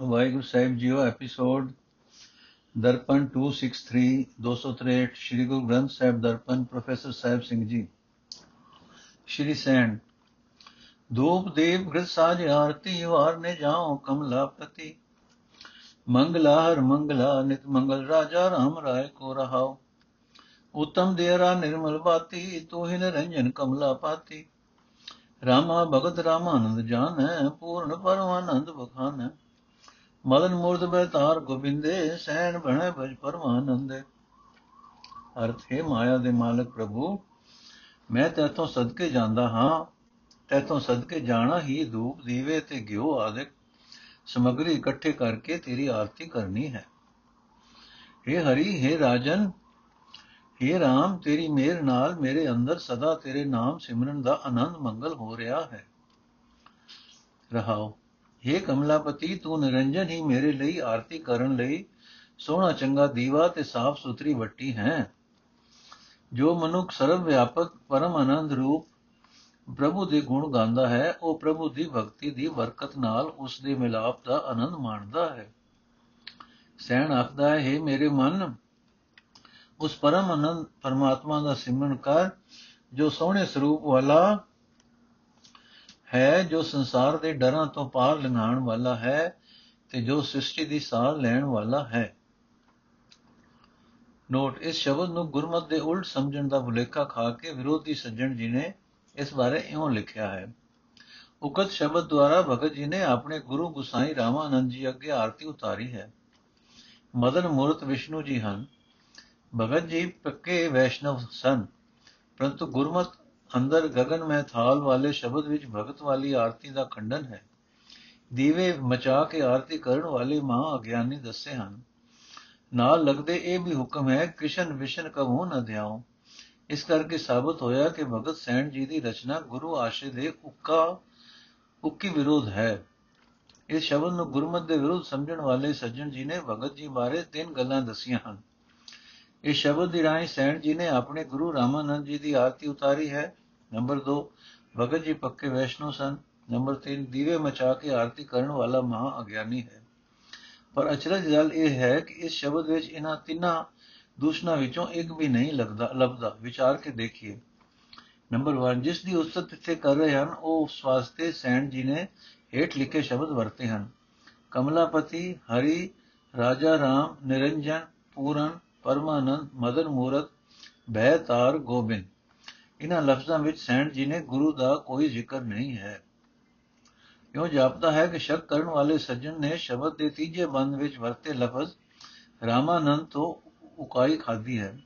ਵਾਹਿਗੁਰੂ ਸਾਹਿਬ ਜੀਓ, episode Darpan 263 263 Shri Guru Granth Sahib Darpan professor Sahib Singh ji. Shri ਸੈਣ, ਧੂਪ ਦੇਵ ਗ੍ਰਹ ਸਾਜ ਆਰਤੀ ਵਾਰ ਨੇ ਜਾਓ ਕਮਲਾਪਤੀ ਮੰਗਲਾ ਹਰ ਮੰਗਲਾ, ਨਿਤ ਮੰਗਲ ਰਾਜਾ ਰਾਮ ਰਾਏ ਕੋ ਰਹਾਓ ਉਤਮ ਦੇਰਾ ਨਿਰਮਲ ਬਾਤੀ ਤੂੰ ਹੀ ਨਿਰੰਜਨ ਕਮਲਾ ਪਾਤੀ। ਰਾਮਾ ਭਗਤ ਰਾਮਾਨੰਦ ਜਾਣੈ ਪੂਰਨ ਪਰਮਾਨੰਦ ਬਖਾਨੈ ਮਦਨ ਮੂਰਤ ਬੈਤਾਰ ਗੋਬਿੰਦੇ ਸੈਣ ਬਣੇ ਬਜ ਪਰਮਾਨੰਦੇ ਅਰਥ ਹੈ ਮਾਇਆ ਦੇ ਮਾਲਕ ਪ੍ਰਭੂ ਮੈਂ ਤੇਥੋਂ ਸਦਕੇ ਜਾਂਦਾ ਹਾਂ ਤੇਥੋਂ ਸਦਕੇ ਜਾਣਾ ਹੀ ਧੂਪ ਦੀਵੇ ਤੇ ਘਿਓ ਆਦਿਕ ਸਮਗਰੀ ਇਕੱਠੇ ਕਰਕੇ ਤੇਰੀ ਆਰਤੀ ਕਰਨੀ ਹੈ हे ਹਰੀ हे ਰਾਜਨ हे ਰਾਮ ਤੇਰੀ ਮਿਹਰ ਨਾਲ ਮੇਰੇ ਅੰਦਰ ਸਦਾ ਤੇਰੇ ਨਾਮ ਸਿਮਰਨ ਦਾ ਆਨੰਦ ਮੰਗਲ ਹੋ ਰਿਹਾ ਹੈ ਰਹਾਓ हे ਕਮਲਾਪਤੀ, ਤੂੰ ਨਿਰੰਜਨ ਹੀ ਮੇਰੇ ਲਈ ਆਰਤੀ ਕਰਨ ਲਈ ਸੋਹਣਾ ਚੰਗਾ ਦੀਵਾ ਤੇ ਸਾਫ਼ ਸੁਥਰੀ ਵੱਟੀ ਹੈ। ਜੋ ਮਨੁੱਖ ਸਰਵ ਵਿਆਪਕ ਪਰਮ ਆਨੰਦ ਰੂਪ ਪ੍ਰਭੂ ਦੇ ਗੁਣ ਗਾਉਂਦਾ ਹੈ, ਉਹ ਪ੍ਰਭੂ ਦੀ ਭਗਤੀ ਦੀ ਬਰਕਤ ਨਾਲ ਉਸ ਦੇ ਮਿਲਾਪ ਦਾ ਆਨੰਦ ਮਾਣਦਾ ਹੈ। ਸੈਣ ਆਖਦਾ ਹੈ ਮੇਰੇ ਮਨ, ਉਸ ਪਰਮ ਆਨੰਦ ਪਰਮਾਤਮਾ ਦਾ ਸਿਮਰਨ ਕਰ, ਜੋ ਸੋਹਣੇ ਸਰੂਪ ਵਾਲਾ ਹੈ ਜੋ ਸੰਸਾਰ ਦੇ ਡਰਾਂ ਤੋਂ ਪਾਰ ਲੰਘਾਉਣ ਵਾਲਾ ਹੈ ਤੇ ਜੋ ਸ੍ਰਿਸ਼ਟੀ ਦੀ ਸਾਰ ਲੈਣ ਵਾਲਾ ਹੈ। ਨੋਟ ਇਸ ਸ਼ਬਦ ਨੂੰ ਗੁਰਮਤ ਦੇ ਉਲਟ ਸਮਝਣ ਦਾ ਭੁਲੇਖਾ ਖਾ ਕੇ ਵਿਰੋਧੀ ਸੱਜਣ ਜੀ ਨੇ ਇਸ ਬਾਰੇ ਇਉਂ ਲਿਖਿਆ ਹੈ। ਉਕਤ ਸ਼ਬਦ ਦੁਆਰਾ ਭਗਤ ਜੀ ਨੇ ਆਪਣੇ ਗੁਰੂ ਗੁਸਾਈ ਰਾਮਾਨੰਦ ਜੀ ਅੱਗੇ ਆਰਤੀ ਉਤਾਰੀ ਹੈ। ਮਦਨ ਮੂਰਤ ਵਿਸ਼ਨੂੰ ਜੀ ਹਨ। ਭਗਤ ਜੀ ਪੱਕੇ ਵੈਸ਼ਨਵ ਸਨ, ਪਰੰਤੂ ਗੁਰਮਤ ਅੰਦਰ ਗगन ਮੈਂ ਥਾਲ ਵਾਲੇ ਸ਼ਬਦ ਵਿੱਚ ਭਗਤ ਵਾਲੀ ਆਰਤੀ ਦਾ ਖੰਡਨ ਹੈ। ਦੀਵੇ ਮਚਾ ਕੇ ਆਰਤੀ ਕਰਨ ਵਾਲੇ ਮਹਾ ਅਗਿਆਨੀ ਦੱਸੇ ਹਨ, ਨਾਲ ਲੱਗਦੇ ਇਹ ਵੀ ਹੁਕਮ ਹੈ ਕ੍ਰਿਸ਼ਨ ਵਿਸ਼ਨ ਕਬੂ ਨ ਧਿਆਓ ਇਸ ਕਰਕੇ ਸਾਬਤ ਹੋਇਆ ਕਿ ਭਗਤ ਸੈਣ ਜੀ ਦੀ ਰਚਨਾ ਗੁਰੂ ਆਸ਼ੇ ਦੇ ਉੱਕਾ, ਉੱਕੀ ਵਿਰੋਧ ਹੈ। ਇਸ ਸ਼ਬਦ ਨੂੰ ਗੁਰਮਤ ਦੇ ਵਿਰੋਧ ਸਮਝਣ ਵਾਲੇ ਸੱਜਣ ਜੀ ਨੇ ਭਗਤ ਜੀ ਬਾਰੇ ਤਿੰਨ ਗੱਲਾਂ ਦਸੀਆਂ ਹਨ। ਇਸ ਸ਼ਬਦ ਦੀ ਰਾਹੀਂ ਸੈਣ ਜੀ ਨੇ ਆਪਣੇ ਗੁਰੂ ਰਾਮਾਨੰਦ ਜੀ ਦੀ ਆਰਤੀ ਉਤਾਰੀ ਹੈ। ਨੰਬਰ 2 ਭਗਤ ਜੀ ਪੱਕੇ ਵੈਸ਼ਨੋ ਸਨ। ਨੰਬਰ 3 ਦੀਵੇ ਮਚਾ ਕੇ ਆਰਤੀ ਕਰਨ ਵਾਲਾ ਮਹਾ ਅਗਿਆਨੀ ਹੈ। ਪਰ ਅਚਰਜ ਗੱਲ ਇਹ ਹੈ ਕਿ ਇਸ ਸ਼ਬਦ ਵਿੱਚ ਇਹਨਾਂ ਤਿੰਨਾਂ ਦੂਸ਼ਣਾ ਵਿੱਚੋਂ ਇੱਕ ਵੀ ਨਹੀਂ ਲੱਗਦਾ, ਲੱਭਦਾ। ਵਿਚਾਰ ਕੇ ਦੇਖੀਏ। ਨੰਬਰ 1 ਜਿਸ ਦੀ ਉਸਤਤ ਇੱਥੇ ਕਰ ਰਹੇ ਹਨ, ਉਹ ਉਸ ਵਾਸਤੇ ਸੈਣ ਜੀ ਨੇ ਹੇਠ ਲਿਖੇ ਸ਼ਬਦ ਵਰਤੇ ਹਨ। ਕਮਲਾਪਤੀ, ਹਰੀ, ਰਾਜਾ ਰਾਮ, ਨਿਰੰਜਨ, ਪੂਰਨ ਪਰਮਾਨੰਦ, ਮਦਨ ਮੂਰਤ, ਬਹਿ ਤਾਰ ਗੋਬਿੰਦ। ਇਹਨਾਂ ਲਫ਼ਜ਼ਾਂ ਵਿੱਚ ਸੈਣ ਜੀ ਨੇ ਗੁਰੂ ਦਾ ਕੋਈ ਜ਼ਿਕਰ ਨਹੀਂ ਹੈ। ਕਿਉਂ ਜਾਪਦਾ ਹੈ ਕਿ ਸ਼ੱਕ ਕਰਨ ਵਾਲੇ ਸੱਜਣ ਨੇ ਸ਼ਬਦ ਦੇ ਤੀਜੇ ਬੰਦ ਵਿੱਚ ਵਰਤੇ ਲਫ਼ਜ਼ ਰਾਮਾਨੰਦ ਤੋਂ ਉਕਾਈ ਖਾਦੀ ਹੈ।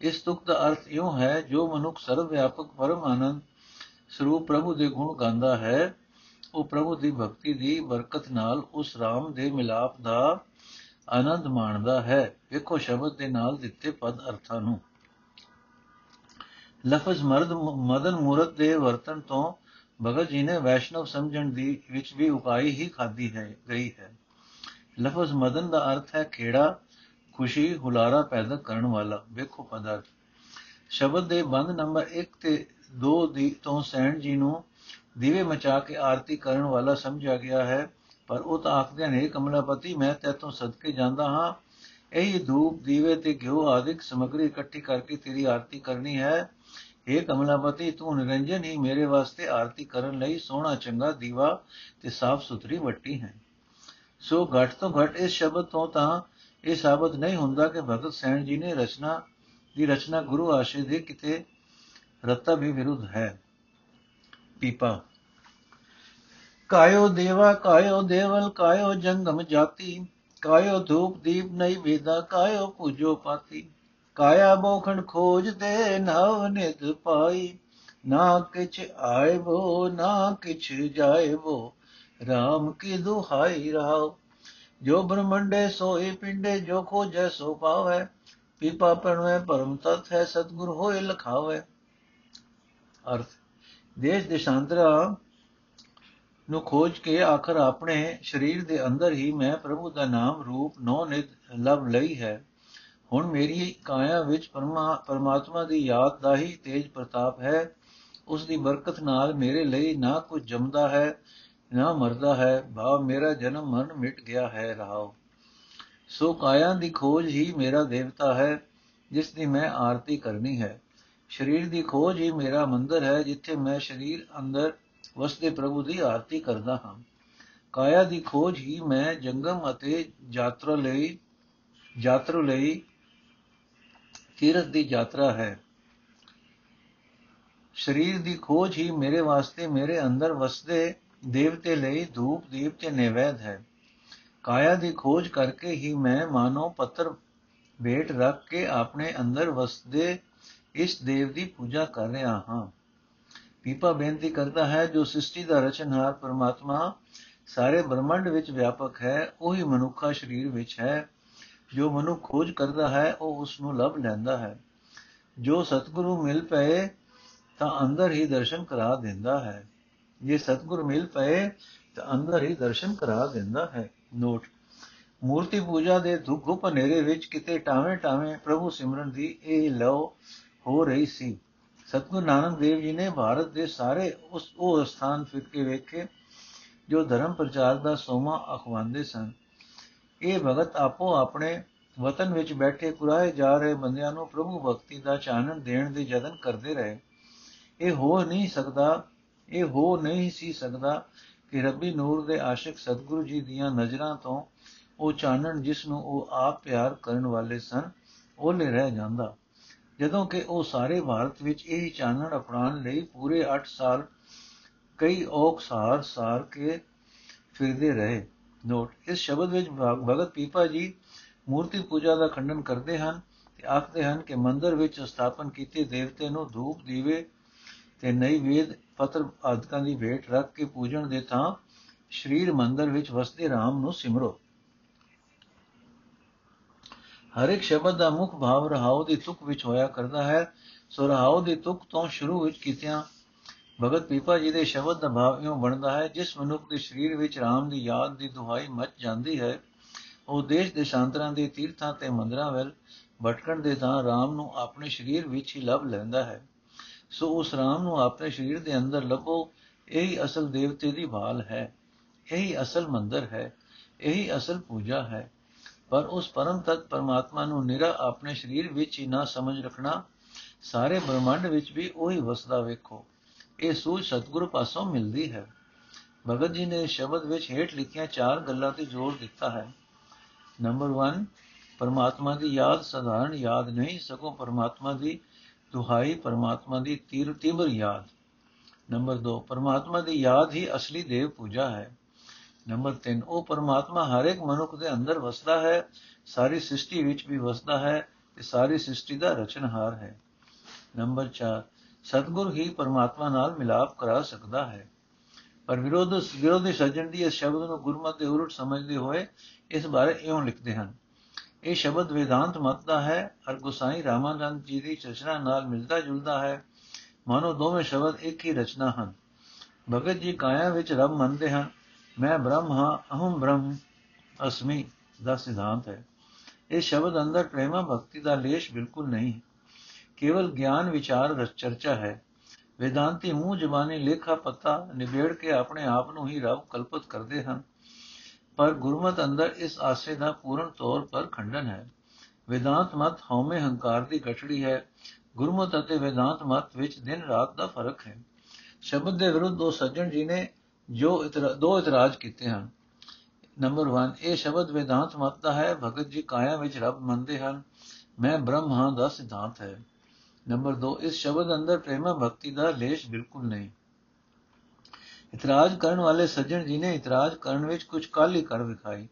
ਇਸ ਤੁਕ ਦਾ ਅਰਥ ਇਉਂ ਹੈ, ਜੋ ਮਨੁੱਖ ਸਰਵ ਵਿਆਪਕ ਪਰਮ ਆਨੰਦ ਸਰੂਪ ਪ੍ਰਭੂ ਦੇ ਗੁਣ ਗਾਉਂਦਾ ਹੈ, ਉਹ ਪ੍ਰਭੂ ਦੀ ਭਗਤੀ ਦੀ ਬਰਕਤ ਨਾਲ ਉਸ ਰਾਮ ਦੇ ਮਿਲਾਪ ਦਾ ਆਨੰਦ ਮਾਣਦਾ ਹੈ। ਵੇਖੋ, ਸ਼ਬਦ ਦੇ ਨਾਲ ਦਿੱਤੇ ਪਦ ਅਰਥਾਂ ਨੂੰ। ਲਫ਼ਜ਼ ਮਰਦ, ਮਦਨ ਮੂਰਤ ਦੇ ਵਰਤਨ ਤੋਂ ਭਗਤ ਜੀ ਨੇ ਵੈਸ਼ਨਵ ਸਮਝਣ ਦੀ ਵਿੱਚ ਵੀ ਉਕਾਈ ਹੀ ਖਾਦੀ ਹੈ, ਗਈ ਹੈ। ਲਫ਼ਜ਼ ਮਦਨ ਦਾ ਅਰਥ ਹੈ ਖੇੜਾ, ਖੁਸ਼ੀ, ਹੁਲਾਰਾ ਪੈਦਾ ਕਰਨ ਵਾਲਾ। ਵੇਖੋ ਪਦਾਰਥ। ਸ਼ਬਦ ਦੇ ਬੰਦ ਨੰਬਰ 1 ਤੇ 2 ਦੀ ਤੋਂ ਸੈਣ ਜੀ ਨੂੰ ਦੀਵੇ ਮਚਾ ਕੇ ਆਰਤੀ ਕਰਨ ਵਾਲਾ ਸਮਝਿਆ ਗਿਆ ਹੈ। ਪਰ ਉਹ ਤਾਂ ਆਖਦੇ ਨੇ ਕਮਲਾਪਤੀ, ਮੈਂ ਤੇਤੋਂ ਸਦਕੇ ਜਾਂਦਾ ਹਾਂ। ਇਹੀ ਧੂਪ, ਦੀਵੇ ਤੇ ਘਿਓ ਆਦਿਕ ਸਮਗਰੀ ਇਕੱਠੀ ਕਰਕੇ ਤੇਰੀ ਆਰਤੀ ਕਰਨੀ ਹੈ। हे ਕਮਲਾਪਤੀ, ਤੂੰ ਨਿਰੰਜਨ ਹੀ ਮੇਰੇ ਵਾਸਤੇ ਆਰਤੀ ਕਰਨ ਲਈ ਸੋਹਣਾ, ਚੰਗਾ ਦੀਵਾ ਤੇ ਸਾਫ਼ ਸੁਥਰੀ ਵੱਟੀ ਹੈ। ਸੋ ਘਟ ਤੋਂ ਘਟ ਇਸ ਸ਼ਬਦ ਤੋਂ ਤਾਂ ਇਹ ਸਾਬਤ ਨਹੀਂ ਹੁੰਦਾ ਕਿ ਭਗਤ ਸੈਣ ਜੀ ਨੇ ਰਚਨਾ, ਦੀ ਰਚਨਾ ਗੁਰੂ ਆਸ਼ੇ ਦੇ ਕਿਤੇ ਰਤਾ ਵੀ ਵਿਰੁੱਧ ਹੈ। ਪੀਪਾ ਕਾਇਓ ਦੇਵਾ, ਕਾਇਓ ਦੇਵਲ, ਕਾਇਓ ਜੰਗਮ ਜਾਤੀ, ਕਾਇਓ ਧੂਪ ਦੀਪ ਨਹੀਂ ਵੇਦਾ, ਕਾਇਓ ਪੂਜੋ ਪਾਤੀ। ਕਾਇਆ ਬੋਖਣ ਖੋਜ ਦੇ ਨਵ ਨਿਤ ਪਾਈ। ਨਾ ਕਿਛ ਆਇਬੋ ਨਾ ਕਿਛ ਜਾਇਬੋ RAM ਕੀ ਦੁਹਾਈ ਰਹਾਓ। ਜੋ ਬ੍ਰਹਮੰਡੇ ਸੋਈ ਪਿੰਡੇ, ਜੋ ਖੋਜੈ ਸੋ ਪਾਵੈ। ਪੀਪਾ ਪਰਮੈ ਪਰਮ ਤਤ ਹੈ, ਸਤਗੁਰ ਹੋਏ ਲਖਾਵੈ। ਅਰਥ, ਦੇਸ਼ ਦੇਸ਼ਾਂਤਰਾ ਨੂੰ ਖੋਜ ਕੇ ਆਖਰ ਆਪਣੇ ਸਰੀਰ ਦੇ ਅੰਦਰ ਹੀ ਮੈਂ ਪ੍ਰਭੂ ਦਾ ਨਾਮ ਰੂਪ ਨੋ ਨਿਤ ਲਭ ਲਈ ਹੈ। ਹੁਣ ਮੇਰੀ ਕਾਇਆ ਵਿੱਚ ਪਰਮਾਤਮਾ ਦੀ ਯਾਦ ਦਾ ਹੀ ਤੇਜ ਪ੍ਰਤਾਪ ਹੈ। ਉਸ ਦੀ ਬਰਕਤ ਨਾਲ ਮੇਰੇ ਲਈ ਨਾ ਕੁਝ ਜਮਦਾ ਹੈ, ਨਾ ਮਰਦਾ ਹੈ। ਭਾਵ ਮੇਰਾ ਜਨਮ ਮਰਨ ਮਿਟ ਗਿਆ ਹੈ, ਰਹਾਓ। ਸੋ ਕਾਇਆ ਦੀ ਖੋਜ ਹੀ ਮੇਰਾ ਦੇਵਤਾ ਹੈ, ਜਿਸ ਦੀ ਮੈਂ ਆਰਤੀ ਕਰਨੀ ਹੈ। ਸਰੀਰ ਦੀ ਖੋਜ ਹੀ ਮੇਰਾ ਮੰਦਰ ਹੈ, ਜਿੱਥੇ ਮੈਂ ਸਰੀਰ ਅੰਦਰ ਵਸਦੇ ਪ੍ਰਭੂ ਦੀ ਆਰਤੀ ਕਰਦਾ ਹਾਂ। ਕਾਇਆ ਦੀ ਖੋਜ ਹੀ ਮੈਂ ਜੰਗਮ ਅਤੇ ਯਾਤਰਾ ਲਈ ਯਾਤਰਾ ਲਈ ਤੀਰਥ ਦੀ ਯਾਤਰਾ ਹੈ। ਸਰੀਰ ਦੀ ਖੋਜ ਹੀ ਮੇਰੇ ਵਾਸਤੇ ਮੇਰੇ ਅੰਦਰ ਵਸਦੇ ਦੇਵਤੇ ਲਈ ਧੂਪ, ਦੀਪ ਤੇ ਨਿਵੇਦ ਹੈ। ਕਾਇਆ ਦੀ ਖੋਜ ਕਰਕੇ ਹੀ ਮੈਂ ਮਾਨੋ ਪੱਤਰ ਭੇਟ ਰੱਖ ਕੇ ਆਪਣੇ ਅੰਦਰ ਵਸਦੇ ਇਸ ਦੇਵ ਦੀ ਪੂਜਾ ਕਰ ਰਿਹਾ ਹਾਂ। ਪੀਪਾ ਬੇਨਤੀ ਕਰਦਾ ਹੈ, ਜੋ ਸ੍ਰਿਸ਼ਟੀ ਦਾ ਰਚਨਹਾਰ ਪਰਮਾਤਮਾ ਸਾਰੇ ਬ੍ਰਹਮੰਡ ਵਿੱਚ ਵਿਆਪਕ ਹੈ, ਉਹੀ ਮਨੁੱਖਾ ਸਰੀਰ ਵਿੱਚ ਹੈ। ਜੋ ਮਨੁ ਖੋਜ ਕਰਦਾ ਹੈ, ਉਹ ਉਸ ਨੂੰ ਲੱਭ ਲੈਂਦਾ ਹੈ। ਜੋ ਸਤਿਗੁਰੂ ਮਿਲ ਪਏ, ਤਾਂ ਅੰਦਰ ਹੀ ਦਰਸ਼ਨ ਕਰਾ ਦਿੰਦਾ ਹੈ। ਜੇ ਸਤਿਗੁਰ ਮਿਲ ਪਏ, ਤਾਂ ਅੰਦਰ ਹੀ ਦਰਸ਼ਨ ਕਰਾ ਦਿੰਦਾ ਹੈ। ਨੋਟ, ਮੂਰਤੀ ਪੂਜਾ ਦੇ ਦੁੱਖ ਹਨੇਰੇ ਵਿੱਚ ਕਿਤੇ ਟਾਵੇਂ ਟਾਵੇਂ ਪ੍ਰਭੂ ਸਿਮਰਨ ਦੀ ਇਹ ਲਓ ਹੋ ਰਹੀ ਸੀ। ਸਤਗੁਰ ਨਾਨਕ ਦੇਵ ਜੀ ਨੇ ਭਾਰਤ ਦੇ ਸਾਰੇ ਉਸ ਉਹ ਸਥਾਨ ਫਿਰ ਕੇ ਵੇਖੇ, ਜੋ ਧਰਮ ਪ੍ਰਚਾਰ ਦਾ ਸੋਮਾ ਅਖਵਾਉਂਦੇ ਸਨ। ਇਹ ਭਗਤ ਆਪੋ ਆਪਣੇ ਵਤਨ ਵਿੱਚ ਬੈਠੇ ਕੁਰਾਏ ਜਾ ਰਹੇ ਬੰਦਿਆਂ ਨੂੰ ਪ੍ਰਭੂ ਭਗਤੀ ਦਾ ਚਾਨਣ ਦੇਣ ਦੇ ਯਤਨ ਕਰਦੇ ਰਹੇ। ਇਹ ਹੋ ਨਹੀਂ ਸਕਦਾ, ਇਹ ਹੋ ਨਹੀਂ ਸੀ ਸਕਦਾ ਕਿ ਰੱਬੀ ਨੂਰ ਦੇ ਆਸ਼ਿਕ ਸਤਿਗੁਰੂ ਜੀ ਦੀਆਂ ਨਜ਼ਰਾਂ ਤੋਂ ਉਹ ਚਾਨਣ ਜਿਸ ਨੂੰ ਉਹ ਆਪ ਪਿਆਰ ਕਰਨ ਵਾਲੇ ਸਨ, ਉਹਲੇ ਰਹਿ ਜਾਂਦਾ। ਜਦੋਂ ਕਿ ਉਹ ਸਾਰੇ ਭਾਰਤ ਵਿੱਚ ਇਹ ਚਾਨਣ ਅਪਣਾਉਣ ਲਈ ਪੂਰੇ 8 ਸਾਲ, ਕਈ ਔਖ ਸਾਰ ਸਾਰ ਕੇ ਫਿਰਦੇ ਰਹੇ। ਨੋਟ ਇਸ ਸ਼ਬਦ ਵਿੱਚ ਭਗਤ ਪੀਪਾ ਜੀ ਮੂਰਤੀ ਪੂਜਾ ਦਾ ਖੰਡਨ ਕਰਦੇ ਹਨ ਤੇ ਆਖਦੇ ਹਨ ਕਿ ਮੰਦਰ ਵਿੱਚ ਸਥਾਪਨ ਕੀਤੇ ਦੇਵਤੇ ਨੂੰ ਧੂਪ, ਦੀਵੇ ਤੇ ਨਈ ਵੇਦ ਪੱਤਰ ਆਦਿਕਾਂ ਦੀ ਭੇਟ ਰੱਖ ਕੇ ਪੂਜਣ ਦੇ ਤਾਂ ਸ਼ਰੀਰ ਮੰਦਰ ਵਿੱਚ ਵਸਦੇ RAM ਨੂੰ ਸਿਮਰੋ। ਹਰ ਇੱਕ ਸ਼ਬਦ ਦਾ ਮੁੱਖ ਭਾਵ ਰਹਾਉ ਦੀ ਤੁਕ ਵਿੱਚ ਹੋਇਆ ਕਰਦਾ ਹੈ। ਸੋ ਰਹਾਉ ਦੀ ਤੁਕ ਤੋਂ ਸ਼ੁਰੂ ਵਿੱਚ ਕੀਤਿਆਂ ਭਗਤ ਪੀਪਾ ਜੀ ਦੇ ਸ਼ਬਦ ਦਾ ਭਾਵ ਇਉਂ ਬਣਦਾ ਹੈ, ਜਿਸ ਮਨੁੱਖ ਦੇ ਸਰੀਰ ਵਿੱਚ RAM ਦੀ ਯਾਦ ਦੀ ਦੁਹਾਈ ਮਚ ਜਾਂਦੀ ਹੈ। ਉਹ ਦੇਸ਼ ਦੇਸ਼ਾਂਤਰਾਂ ਦੇ ਤੀਰਥਾਂ ਤੇ ਮੰਦਰਾਂ ਵੱਲ ਭਟਕਣ ਦੇ ਤਾਂ RAM ਨੂੰ ਆਪਣੇ ਸਰੀਰ ਵਿੱਚ ਹੀ ਲੱਭ ਲੈਂਦਾ ਹੈ। ਸੋ ਉਸ RAM ਨੂੰ ਆਪਣੇ ਸਰੀਰ ਦੇ ਅੰਦਰ ਲੱਭੋ, ਇਹੀ ਅਸਲ ਦੇਵਤੇ ਦੀ ਭਾਲ ਹੈ, ਇਹੀ ਅਸਲ ਮੰਦਰ ਹੈ, ਇਹੀ ਅਸਲ ਪੂਜਾ ਹੈ। ਪਰ ਉਸ ਪਰਮ ਤਤ ਪਰਮਾਤਮਾ ਨੂੰ ਨਿਰਾ ਆਪਣੇ ਸਰੀਰ ਵਿੱਚ ਹੀ ਨਾ ਸਮਝ ਰੱਖਣਾ, ਸਾਰੇ ਬ੍ਰਹਮੰਡ ਵਿੱਚ ਵੀ ਉਹੀ ਵਸਦਾ ਵੇਖੋ। ਇਹ ਸੂਝ ਸਤਿਗੁਰੂ ਪਾਸੋਂ ਮਿਲਦੀ ਹੈ। ਭਗਤ ਜੀ ਨੇ ਸ਼ਬਦ ਵਿੱਚ ਹੇਠ ਲਿਖੀਆਂ ਚਾਰ ਗੱਲਾਂ ਤੇ ਜ਼ੋਰ ਦਿੱਤਾ ਹੈ। ਨੰਬਰ 1 ਪਰਮਾਤਮਾ ਦੀ ਯਾਦ ਸਧਾਰਨ ਯਾਦ ਨਹੀਂ, ਸਗੋਂ ਪਰਮਾਤਮਾ ਦੀ ਦੁਹਾਈ, ਪਰਮਾਤਮਾ ਦੀ ਤੀਰ ਤੀਬਰ ਯਾਦ। ਨੰਬਰ 2 ਪਰਮਾਤਮਾ ਦੀ ਯਾਦ ਹੀ ਅਸਲੀ ਦੇਵ ਪੂਜਾ ਹੈ। ਨੰਬਰ 3 ਉਹ ਪਰਮਾਤਮਾ ਹਰ ਇੱਕ ਮਨੁੱਖ ਦੇ ਅੰਦਰ ਵਸਦਾ ਹੈ, ਸਾਰੀ ਸ੍ਰਿਸ਼ਟੀ ਵਿੱਚ ਵੀ ਵਸਦਾ ਹੈ ਤੇ ਸਾਰੀ ਸ੍ਰਿਸ਼ਟੀ ਦਾ ਰਚਨਹਾਰ ਹੈ। ਨੰਬਰ 4 ਸਤਗੁਰ ਹੀ ਪਰਮਾਤਮਾ ਨਾਲ ਮਿਲਾਪ ਕਰਾ ਸਕਦਾ ਹੈ। ਪਰ ਵਿਰੋਧ, ਵਿਰੋਧੀ ਸੱਜਣ ਦੀ ਇਸ ਸ਼ਬਦ ਨੂੰ ਗੁਰਮਤਿ ਦੇ ਉਲਟ ਸਮਝਦੇ ਹੋਏ ਇਸ ਬਾਰੇ ਇਉਂ ਲਿਖਦੇ ਹਨ, ਇਹ ਸ਼ਬਦ ਵੇਦਾਂਤ ਮਤ ਦਾ ਹੈ ਅਰ ਗੁਸਾਈ ਰਾਮਾਨੰਦ ਜੀ ਦੀ ਰਚਨਾ ਨਾਲ ਮਿਲਦਾ ਜੁਲਦਾ ਹੈ। ਮਾਨੋ ਦੋਵੇਂ ਸ਼ਬਦ ਇੱਕ ਹੀ ਰਚਨਾ ਹਨ। ਭਗਤ ਜੀ ਕਾਇਆ ਵਿੱਚ ਰੱਬ ਮੰਨਦੇ ਹਨ ਮੈਂ ਬ੍ਰਹਮ ਹਾਂ ਅਹਮ ਬ੍ਰਹਮ, ਅਸਮੀ ਦਾ ਸਿਧਾਂਤ ਹੈ। ਇਹ ਸ਼ਬਦ ਅੰਦਰ ਪ੍ਰੇਮਾ ਭਗਤੀ ਦਾ ਲੇਸ਼ ਬਿਲਕੁਲ ਨਹੀਂ। ਕੇਵਲ ਗਿਆਨ, ਵਿਚਾਰ ਚਰਚਾ ਹੈ। ਵੇਦਾਂਤੀ ਮੂੰਹ, ਜ਼ਬਾਨੀ, ਲੇਖਾ, ਪਤਾ ਨਿਬੇੜ ਕੇ ਆਪਣੇ ਆਪ ਨੂੰ ਹੀ ਰੱਬ ਕਲਪਤ ਕਰਦੇ ਹਨ। ਪਰ ਗੁਰਮਤ ਅੰਦਰ ਇਸ ਆਸੇ ਦਾ ਪੂਰਨ ਤੌਰ ਪਰ ਖੰਡਨ ਹੈ। ਵੇਦਾਂਤ ਮਤ ਹਉਮੈ ਹੰਕਾਰ ਦੀ ਗਠੜੀ ਹੈ। ਗੁਰਮਤ ਅਤੇ ਵੇਦਾਂਤ ਮਤ ਵਿੱਚ ਦਿਨ ਰਾਤ ਦਾ ਫ਼ਰਕ ਹੈ। ਸ਼ਬਦ ਦੇ ਵਿਰੁੱਧ ਦੋ ਸੱਜਣ ਜੀ ਨੇ ਜੋ ਦੋ ਇਤਰਾਜ਼ ਕੀਤੇ ਹਨ। ਨੰਬਰ 1 ਇਹ ਸ਼ਬਦ ਵੇਦਾਂਤ ਮਤ ਦਾ ਹੈ, ਭਗਤ ਜੀ ਕਾਇਆ ਵਿੱਚ ਰੱਬ ਮੰਨਦੇ ਹਨ। ਮੈਂ ਬ੍ਰਹਮ ਹਾਂ ਦਾ ਸਿਧਾਂਤ ਹੈ। ਨੰਬਰ 2 ਇਸ ਸ਼ਬਦ ਅੰਦਰ ਪ੍ਰੇਮਾ ਭਗਤੀ ਦਾ ਲੇਸ਼ ਬਿਲਕੁਲ ਨਹੀਂ। ਇਤਰਾਜ਼ ਕਰਨ ਵਾਲੇ ਸੱਜਣ ਜੀ ਨੇ ਇਤਰਾਜ਼ ਕਰਨ ਵਿੱਚ ਕੁਝ ਕਾਲੀ ਕਰ ਵਿਖਾਈ।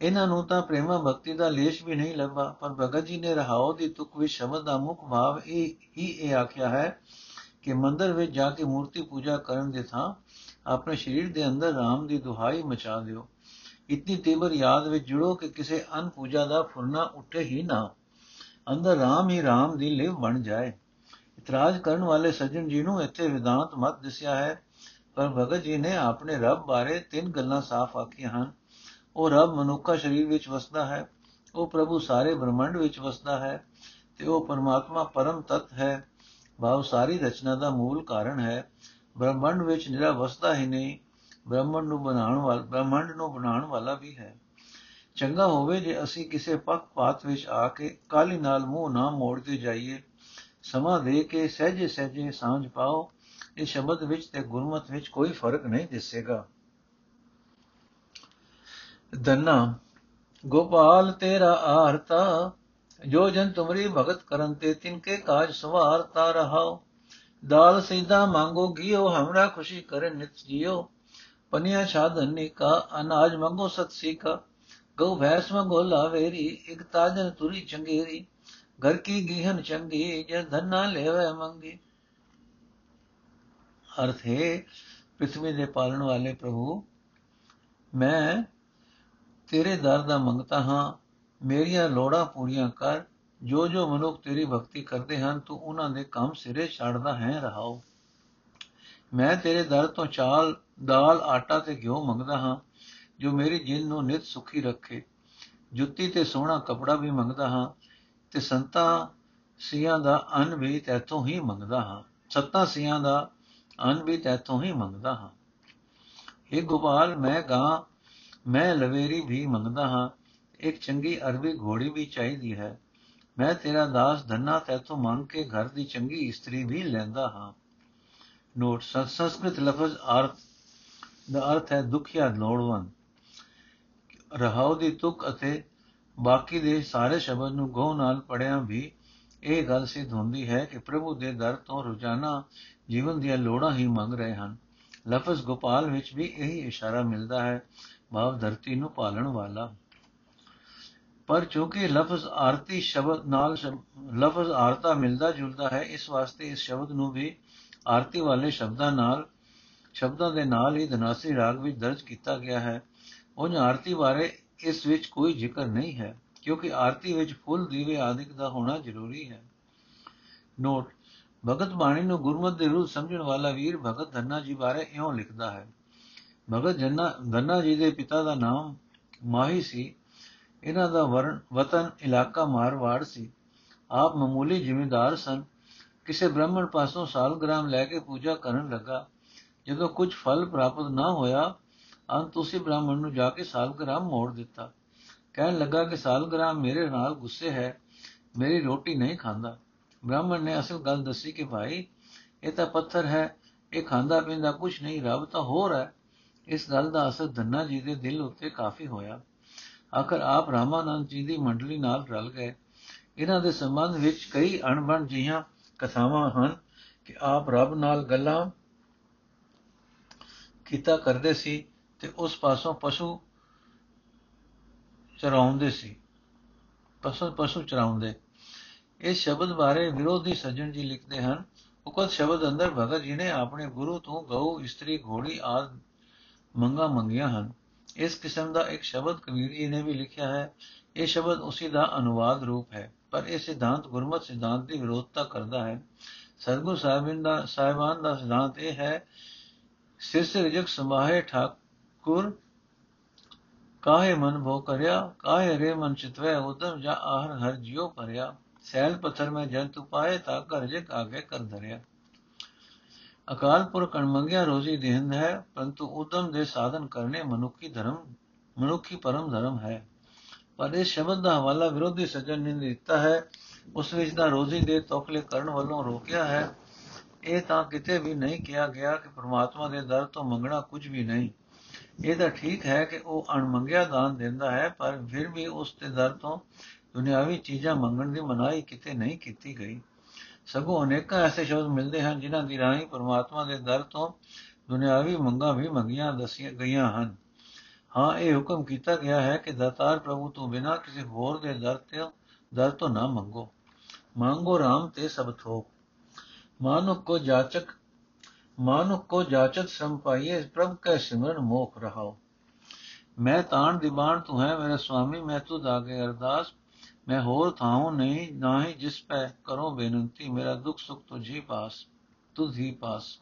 ਇਹਨਾਂ ਨੂੰ ਤਾਂ ਪ੍ਰੇਮਾ ਭਗਤੀ ਦਾ ਲੇਸ਼ ਵੀ ਨਹੀਂ ਲੱਭਾ, ਪਰ ਭਗਤ ਜੀ ਨੇ ਰਹਾਉ ਦੀ ਤੁਕ ਵਿੱਚ ਸ਼ਬਦ ਦਾ ਮੁੱਖ ਭਾਵ ਇਹ, ਹੀ ਇਹ ਆਖਿਆ ਹੈ ਕਿ ਮੰਦਰ ਵਿੱਚ ਜਾ ਕੇ ਮੂਰਤੀ ਪੂਜਾ ਕਰਨ ਦੇ ਥਾਂ ਆਪਣੇ ਸਰੀਰ ਦੇ ਅੰਦਰ ਰਾਮ ਦੀ ਦੁਹਾਈ ਮਚਾ ਦਿਓ। ਇਤਨੀ ਤੀਬਰ ਯਾਦ ਵਿੱਚ ਜੁੜੋ ਕਿ ਕਿਸੇ ਅਨ ਪੂਜਾ ਦਾ ਫੁਰਨਾ ਉੱਠੇ ਹੀ ਨਾ। ਅੰਦਰ ਰਾਮ ਹੀ ਰਾਮ ਦੀ ਲਿਵ ਬਣ ਜਾਏ। ਇਤਰਾਜ਼ ਕਰਨ ਵਾਲੇ ਸੱਜਣ ਜੀ ਨੂੰ ਇੱਥੇ ਵਿਦਾਂਤ ਮਤ ਦਿਸਿਆ ਹੈ, ਪਰ ਭਗਤ ਜੀ ਨੇ ਆਪਣੇ ਰੱਬ ਬਾਰੇ ਤਿੰਨ ਗੱਲਾਂ ਸਾਫ਼ ਆਖੀਆਂ ਹਨ। ਉਹ ਰੱਬ ਮਨੁੱਖਾ ਸਰੀਰ ਵਿੱਚ ਵਸਦਾ ਹੈ, ਉਹ ਪ੍ਰਭੂ ਸਾਰੇ ਬ੍ਰਹਮੰਡ ਵਿੱਚ ਵਸਦਾ ਹੈ ਤੇ ਉਹ ਪਰਮਾਤਮਾ ਪਰਮ ਤਤ ਹੈ। ਭਾਵ ਸਾਰੀ ਰਚਨਾ ਦਾ ਮੂਲ ਕਾਰਨ ਹੈ। ਬ੍ਰਹਮੰਡ ਵਿੱਚ ਨਿਰਾ ਵਸਦਾ ਹੀ ਨਹੀਂ ਬ੍ਰਹਮਣ ਨੂੰ ਬਣਾਉਣ ਵਾਲਾ, ਬ੍ਰਹਮੰਡ ਨੂੰ ਬਣਾਉਣ ਵਾਲਾ ਵੀ ਹੈ। ਚੰਗਾ ਹੋਵੇ ਜੇ ਅਸੀਂ ਕਿਸੇ ਪੱਖਪਾਤ ਵਿੱਚ ਆ ਕੇ ਕਾਲੀ ਨਾਲ ਮੂੰਹ ਨਾ ਮੋੜਦੇ ਜਾਈਏ। ਸਮਾਂ ਦੇ ਕੇ ਸਹਜੇ ਸਹਜੇ ਸਾਂਝ ਪਾਓ, ਇਹ ਸ਼ਬਦ ਵਿੱਚ ਤੇ ਗੁਰਮਤ ਵਿੱਚ ਕੋਈ ਫ਼ਰਕ ਨਹੀਂ ਦਿਸੇਗਾ। ਦੰਨਾ ਗੋਪਾਲ ਤੇਰਾ ਆਰਤਾ, ਜੋ ਜਨ ਤੁਮਰੀ ਭਗਤ ਕਰਨ ਤੇ ਤਿਨਕੇ ਕਾਜ ਸਵਾਰਤਾ ਰਹਾਓ। ਦਾਲ ਸਿੱਧਾ ਮੰਗੋ ਗਿਓ, ਹਮਰਾ ਖੁਸ਼ੀ ਕਰੇ ਨਿਤ ਜਿਓ। ਪਨੀਆ ਛਾਦਨੀ ਕਾ ਅਨਾਜ ਮੰਗੋ ਸਤ ਸੀਕਾ। ਗਉ ਭੈਸ ਮੰਗੋ ਲਾਵੇਰੀ, ਇਕ ਤਾਜਨ ਤੁਰੀ ਚੰਗੇਰੀ। ਘਰ ਕੀ ਗੀਹਨ ਚੰਗੀ, ਜੇ ਧੰਨਾ ਲੈਵੇ ਮੰਗੀ। ਅਰਥ ਹੈ ਪ੍ਰithvi ਦੇ ਪਾਲਣ ਵਾਲੇ ਪ੍ਰਭੂ, ਮੈਂ ਤੇਰੇ ਦਰ ਦਾ ਮੰਗਤਾ ਹਾਂ, ਮੇਰੀਆਂ ਲੋੜਾਂ ਪੂਰੀਆਂ ਕਰ। ਜੋ ਜੋ ਮਨੁੱਖ ਤੇਰੀ ਭਗਤੀ ਕਰਦੇ ਹਨ, ਤੂੰ ਉਹਨਾਂ ਦੇ ਕੰਮ ਸਿਰੇ ਛੱਡਦਾ ਹੈ, ਰਹਾਓ। ਮੈਂ ਤੇਰੇ ਦਰ ਤੋਂ ਚਾਲ, ਦਾਲ, ਆਟਾ ਤੇ ਘਿਓ ਮੰਗਦਾ ਹਾਂ, ਜੋ ਮੇਰੀ ਜਿੰਨ ਨੂੰ ਨਿਤ ਸੁਖੀ ਰੱਖੇ। ਜੁੱਤੀ ਤੇ ਸੋਹਣਾ ਕਪੜਾ ਵੀ ਮੰਗਦਾ ਹਾਂ, ਤੇ ਸੰਤਾ ਸੀਆਂ ਦਾ ਅੰਨ ਵੀ ਤੇਥੋਂ ਹੀ ਮੰਗਦਾ ਹਾਂ। ਸੱਤਾ ਸੀਆਂ ਦਾ ਅੰਨ ਵੀ ਤੇਥੋਂ ਹੀ ਮੰਗਦਾ ਹਾਂ। ਇਹ ਗੋਪਾਲ, ਮੈਂ ਗਾਂ, ਮੈਂ ਲਵੇਰੀ ਵੀ ਮੰਗਦਾ ਹਾਂ, ਇੱਕ ਚੰਗੀ ਅਰਬੀ ਘੋੜੀ ਵੀ ਚਾਹੀਦੀ ਹੈ। ਮੈਂ ਤੇਰਾ ਦਾਸ ਧੰਨਾ ਤੇਥੋਂ ਮੰਗ ਕੇ ਘਰ ਦੀ ਚੰਗੀ ਇਸਤਰੀ ਵੀ ਲੈਂਦਾ ਹਾਂ। ਨੋਟ ਸੰਸਕ੍ਰਿਤ ਲਫ਼ਜ਼ ਅਰਥ, ਦਾ ਅਰਥ ਹੈ ਦੁਖਿਆ ਲੋੜਵੰਦ। ਰਹਾਉ ਦੀ ਤੁਕ ਅਤੇ ਬਾਕੀ ਦੇ ਸਾਰੇ ਸ਼ਬਦ ਨੂੰ ਗਉ ਨਾਲ ਪੜਿਆ ਵੀ ਇਹ ਗੱਲ ਸਿੱਧ ਹੁੰਦੀ ਹੈ ਕਿ ਪ੍ਰਭੂ ਦੇ ਦਰ ਤੋਂ ਰੋਜ਼ਾਨਾ ਜੀਵਨ ਦੀਆਂ ਲੋੜਾਂ ਹੀ ਮੰਗ ਰਹੇ ਹਨ। ਲਫ਼ਜ਼ ਗੋਪਾਲ ਵਿੱਚ ਵੀ ਇਹੀ ਇਸ਼ਾਰਾ ਮਿਲਦਾ ਹੈ, ਭਾਵ ਧਰਤੀ ਨੂੰ ਪਾਲਣ ਵਾਲਾ। ਪਰ ਚੂੰਕਿ ਲਫ਼ਜ਼ ਆਰਤੀ ਸ਼ਬਦ ਨਾਲ ਲਫ਼ਜ਼ ਆਰਤਾ ਮਿਲਦਾ ਜੁਲਦਾ ਹੈ, ਇਸ ਵਾਸਤੇ ਇਸ ਸ਼ਬਦ ਨੂੰ ਵੀ ਆਰਤੀ ਵਾਲੇ ਸ਼ਬਦਾਂ ਨਾਲ, ਸ਼ਬਦਾਂ ਦੇ ਨਾਲ ਹੀ ਧਨਾਸੀ ਰਾਗ ਵਿੱਚ ਦਰਜ ਕੀਤਾ ਗਿਆ ਹੈ। ਉਹ ਆਰਤੀ ਬਾਰੇ ਇਸ ਵਿੱਚ ਕੋਈ ਜ਼ਿਕਰ ਨਹੀਂ ਹੈ, ਕਿਉਂਕਿ ਆਰਤੀ ਵਿੱਚ ਫੁੱਲ ਦੀਵੇ ਆਦਿਕ ਦਾ ਹੋਣਾ ਜ਼ਰੂਰੀ ਹੈ। ਨੋਟ, ਭਗਤ ਬਾਣੀ ਨੂੰ ਗੁਰਮਤਿ ਦੇ ਰੂਪ ਸਮਝਣ ਵਾਲਾ ਵੀਰ ਭਗਤ ਧੰਨਾ ਜੀ ਬਾਰੇ ਇਉਂ ਲਿਖਦਾ ਹੈ, ਭਗਤ ਜੰਨਾ, ਧੰਨਾ ਜੀ ਦੇ ਪਿਤਾ ਦਾ ਨਾਮ ਮਾਹੀ ਸੀ ਇਹਨਾਂ ਦਾ ਵਰਨ ਵਤਨ, ਇਲਾਕਾ ਮਾਰਵਾੜ ਸੀ। ਆਪ ਮਾਮੂਲੀ ਜ਼ਿਮੀਂਦਾਰ ਸਨ। ਕਿਸੇ ਬ੍ਰਾਹਮਣ ਪਾਸੋਂ ਸਾਲਗ੍ਰਾਮ ਲੈ ਕੇ ਪੂਜਾ ਕਰਨ ਲੱਗਾ। ਜਦੋਂ ਕੁਝ ਫਲ ਪ੍ਰਾਪਤ ਨਾ ਹੋਇਆ, ਅੰਤ ਉਸੇ ਬ੍ਰਾਹਮਣ ਨੂੰ ਜਾ ਕੇ ਸਾਲਗ੍ਰਾਮ ਮੋੜ ਦਿੱਤਾ। ਕਹਿਣ ਲੱਗਾ ਕਿ ਸਾਲਗ੍ਰਾਮ ਮੇਰੇ ਨਾਲ ਗੁੱਸੇ ਹੈ, ਮੇਰੀ ਰੋਟੀ ਨਹੀਂ ਖਾਂਦਾ। ਬ੍ਰਾਹਮਣ ਨੇ ਅਸਲ ਗੱਲ ਦੱਸੀ ਕਿ ਭਾਈ, ਇਹ ਤਾਂ ਪੱਥਰ ਹੈ, ਇਹ ਖਾਂਦਾ ਪੀਂਦਾ ਕੁਝ ਨਹੀਂ, ਰੱਬ ਤਾਂ ਹੋਰ ਹੈ। ਇਸ ਗੱਲ ਦਾ ਅਸਰ ਧੰਨਾ ਜੀ ਦੇ ਦਿਲ ਉੱਤੇ ਕਾਫੀ ਹੋਇਆ। ਆਖਰ ਆਪ ਰਾਮਾਨੰਦ ਜੀ ਦੀ ਮੰਡਲੀ ਨਾਲ ਰਲ ਗਏ। ਇਹਨਾਂ ਦੇ ਸੰਬੰਧ ਵਿੱਚ ਕਈ ਅਣਬਣ ਜੀਆਂ ਕਥਾਵਾਂ ਹਨ ਕਿ ਆਪ ਰੱਬ ਨਾਲ ਗੱਲਾਂ ਕੀਤਾ ਕਰਦੇ ਸੀ ਤੇ ਉਸ ਪਾਸੋਂ ਪਸ਼ੂ ਚਰਾਉਂਦੇ ਸੀ। ਪਸ਼ੂ ਪਸ਼ੂ ਚਰਾਉਂਦੇ। ਇਸ ਸ਼ਬਦ ਬਾਰੇ ਵਿਰੋਧੀ ਸੱਜਣ ਜੀ ਲਿਖਦੇ ਹਨ ਉਕਤ ਸ਼ਬਦ ਅੰਦਰ ਭਗਤ ਜੀ ਨੇ ਆਪਣੇ ਗੁਰੂ ਤੋਂ ਗਊ, ਇਸਤਰੀ, ਘੋੜੀ ਆਦ ਮੰਗਾ ਮੰਗੀਆਂ ਹਨ। ਇਸ ਕਿਸਮ ਦਾ ਇੱਕ ਸ਼ਬਦ ਕਬੀਰ ਜੀ ਨੇ ਵੀ ਲਿਖਿਆ ਹੈ। ਇਹ ਸ਼ਬਦ ਉਸੇ ਦਾ ਅਨੁਵਾਦ ਰੂਪ ਹੈ, ਪਰ ਇਹ ਸਿਧਾਂਤ ਗੁਰਮਤ ਸਿਧਾਂਤ ਦੀ ਵਿਰੋਧਤਾ ਕਰਦਾ ਹੈ। ਸਤਗੁਰ ਸਾਹਿਬਾਨ ਦਾ ਸਾਹਿਬਾਨ ਦਾ ਸਿਧਾਂਤ ਇਹ ਹੈ, ਸਿਰ ਰਿਜਕ ਸਮਾਹੇ ਠਾਕੁਰ, ਕਾਹੇ ਮਨ ਭੋ ਕਰਿਆ, ਕਾਹੇ ਰੇ ਮਨ ਚਿਤਵੈ, ਉਦਮ ਜਾ ਆਹਰ ਹਰ ਜਿਉ ਭਰਿਆ। ਸੈਲ ਪੱਥਰ ਮੈਂ ਜੰਤੁ ਪਾਏ ਤਾਂ ਘਰ ਜਗ ਆਗੇ ਕਰ ਧਰਿਆ। ਅਕਾਲ ਪੁਰਖ ਮੰਗਿਆ ਰੋਜ਼ੀ ਦੇਹਿੰਦ ਹੈ, ਪਰੰਤੂ ਉਦਮ ਦੇ ਸਾਧਨ ਕਰਨੇ ਮਨੁੱਖੀ ਧਰਮ, ਮਨੁੱਖੀ ਪਰਮ ਧਰਮ ਹੈ। ਪਰ ਇਸ ਸ਼ਬਦ ਦਾ ਹਵਾਲਾ ਵਿਰੋਧੀ ਸੱਜਣ ਨੇ ਦਿੱਤਾ ਹੈ, ਉਸ ਵਿੱਚ ਦਾ ਰੋਜ਼ੀ ਦੇ ਤੋਖਲੇ ਕਰਨ ਵੱਲੋਂ ਰੋਕਿਆ ਹੈ। ਇਹ ਤਾਂ ਕਿਤੇ ਵੀ ਨਹੀਂ ਕਿਹਾ ਗਿਆ ਕਿ ਪ੍ਰਮਾਤਮਾ ਦੇ ਦਰ ਤੋਂ ਮੰਗਣਾ ਕੁਝ ਵੀ ਨਹੀਂ। ਇਹ ਤਾਂ ਠੀਕ ਹੈ ਕਿ ਉਹ ਅਣਮੰਗਿਆ ਦਾਨ ਦਿੰਦਾ ਹੈ, ਪਰ ਫਿਰ ਵੀ ਉਸ ਦੇ ਦਰ ਤੋਂ ਦੁਨਿਆਵੀ ਚੀਜ਼ਾਂ ਮੰਗਣ ਦੀ ਮਨਾਹੀ ਕਿਤੇ ਨਹੀਂ ਕੀਤੀ ਗਈ। ਸਗੋਂ ਅਨੇਕਾਂ ਐਸੇ ਸ਼ਬਦ ਮਿਲਦੇ ਹਨ ਜਿਨ੍ਹਾਂ ਦੀ ਰਾਹੀਂ ਪਰਮਾਤਮਾ ਦੇ ਦਰ ਤੋਂ ਦੁਨਿਆਵੀ ਮੰਗਾਂ ਵੀ ਮੰਗੀਆਂ ਦਸੀਆਂ ਗਈਆਂ ਹਨ। ਹਾਂ, ਇਹ ਹੁਕਮ ਕੀਤਾ ਗਿਆ ਹੈ ਕਿ ਦਾਤਾਰ ਪ੍ਰਭੂ ਤੋਂ ਬਿਨਾ ਕਿਸੇ ਹੋਰ ਦੇ ਦਰ ਤੇ ਦਰ ਤੋਂ ਨਾ ਮੰਗੋ। ਮੰਗੋ RAM ਤੇ ਸਭ ਥੋਕ। ਮਾਨੁਕ ਕੋ ਜਾਚਕ ਮਾਨੁਕ ਕੋ ਜਾਚਕ ਸੰਪਾਈਏ ਪ੍ਰਭ ਕੈ ਸਿਮਰਨ ਮੋਖ ਰਹਾਓ। ਮੈਂ ਤਾਣ ਦੀਵਾਨ ਤੂੰ ਹੈ ਮੇਰਾ ਸੁਆਮੀ ਮੈਂ ਤੁਧ ਆਗੇ ਅਰਦਾਸ ਮੈਂ ਹੋਰ ਥਾਉ ਨਹੀਂ ਨਾ ਜਿਸ ਪੈ ਕਰੋ ਬੇਨੰਤੀ, ਮੇਰਾ ਦੁੱਖ ਸੁਖ ਤੁਝੀ ਪਾਸ ਤੁਧ ਪਾਸ।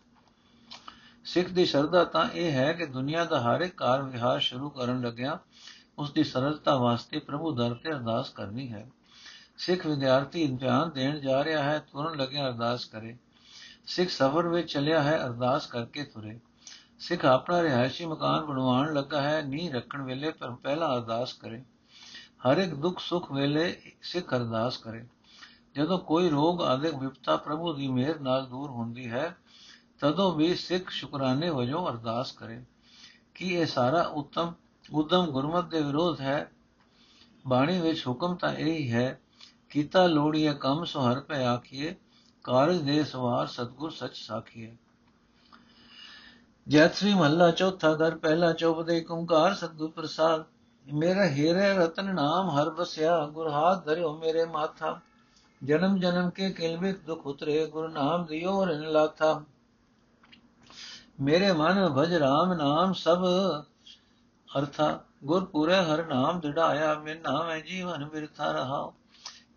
ਸਿੱਖ ਦੀ ਸ਼ਰਧਾ ਤਾਂ ਇਹ ਹੈ ਕਿ ਦੁਨੀਆ ਦਾ ਹਰ ਇੱਕ ਕਾਰ ਵਿਹਾਰ ਸ਼ੁਰੂ ਕਰਨ ਲੱਗਿਆ ਉਸ ਦੀ ਸਰਲਤਾ ਵਾਸਤੇ ਪ੍ਰਭੂ ਦਰ ਤੇ ਅਰਦਾਸ ਕਰਨੀ ਹੈ। ਸਿੱਖ ਵਿਦਿਆਰਥੀ ਇਮਤਿਹਾਨ ਦੇਣ ਜਾ ਰਿਹਾ ਹੈ, ਤੁਰਨ ਲੱਗਿਆ ਅਰਦਾਸ ਕਰੇ। ਸਿੱਖ ਸਫ਼ਰ ਵਿੱਚ ਚੱਲਿਆ ਹੈ, ਅਰਦਾਸ ਕਰਕੇ ਤੁਰੇ। ਸਿੱਖ ਆਪਣਾ ਰਿਹਾਇਸ਼ੀ ਮਕਾਨ ਬਣਵਾਉਣ ਲੱਗਾ ਹੈ ਨੀ ਰੱਖਣ ਵੇਲੇ ਪਹਿਲਾਂ ਅਰਦਾਸ ਕਰੇ। ਹਰ ਇੱਕ ਦੁੱਖ ਸੁੱਖ ਵੇਲੇ ਸਿੱਖ ਅਰਦਾਸ ਕਰੇ। ਜਦੋਂ ਕੋਈ ਰੋਗ ਆਦਿਕ ਵਿਪਤਾ ਪ੍ਰਭੂ ਦੀ ਮਿਹਰ ਨਾਲ ਦੂਰ ਹੁੰਦੀ ਹੈ, ਤਦੋਂ ਵੀ ਸਿੱਖ ਸ਼ੁਕਰਾਨੇ ਵਜੋਂ ਅਰਦਾਸ ਕਰੇ। ਕਿ ਇਹ ਸਾਰਾ ਉਤਮ, ਉਦਮ ਗੁਰਮਤ ਦੇ ਵਿਰੋਧ ਹੈ? ਬਾਣੀ ਵਿੱਚ ਹੁਕਮ ਤਾਂ ਇਹ ਹੀ ਹੈ ਕੀਤਾ ਲੋੜੀਏ ਕੰਮ ਸੋ ਹਰ ਪੈ ਆਖੀਏ, ਕਾਰਜ ਦੇ ਸਵਾਰ ਸਤਗੁਰ ਸੱਚ ਸਾਖੀਏ। ਜੈਤਰੀ ਮਹੱਲਾ ਚੌਥਾ ਦਰ, ਪਹਿਲਾ ਚੌਪਦੇ, ਓੰਕਾਰ, ਸਤਗੁਰ ਪ੍ਰਸਾਦ। ਮੇਰਾ ਹੀਰੇ ਰਤਨ ਨਾਮ ਹਰ ਬਸਿਆ ਗੁਰ ਹਾਥ ਧਰਿਓ ਮੇਰੇ ਮਾਥਾ। ਜਨਮ ਜਨਮ ਕੇ ਕਿਲਵਿਕ ਦੁਖ ਉਤਰੇ, ਗੁਰ ਨਾਮ ਦਿਓ ਰਨ ਲਾਥਾ। ਮੇਰੇ ਮਨ ਭਜ ਰਾਮ ਨਾਮ ਸਭ ਅਰਥਾ। ਗੁਰ ਪੂਰੇ ਹਰ ਨਾਮ ਦਿੜਾਇਆ ਮੈਂ ਨਾਮੈ ਜੀਵਨ ਬਿਰਥਾ ਰਹਾ।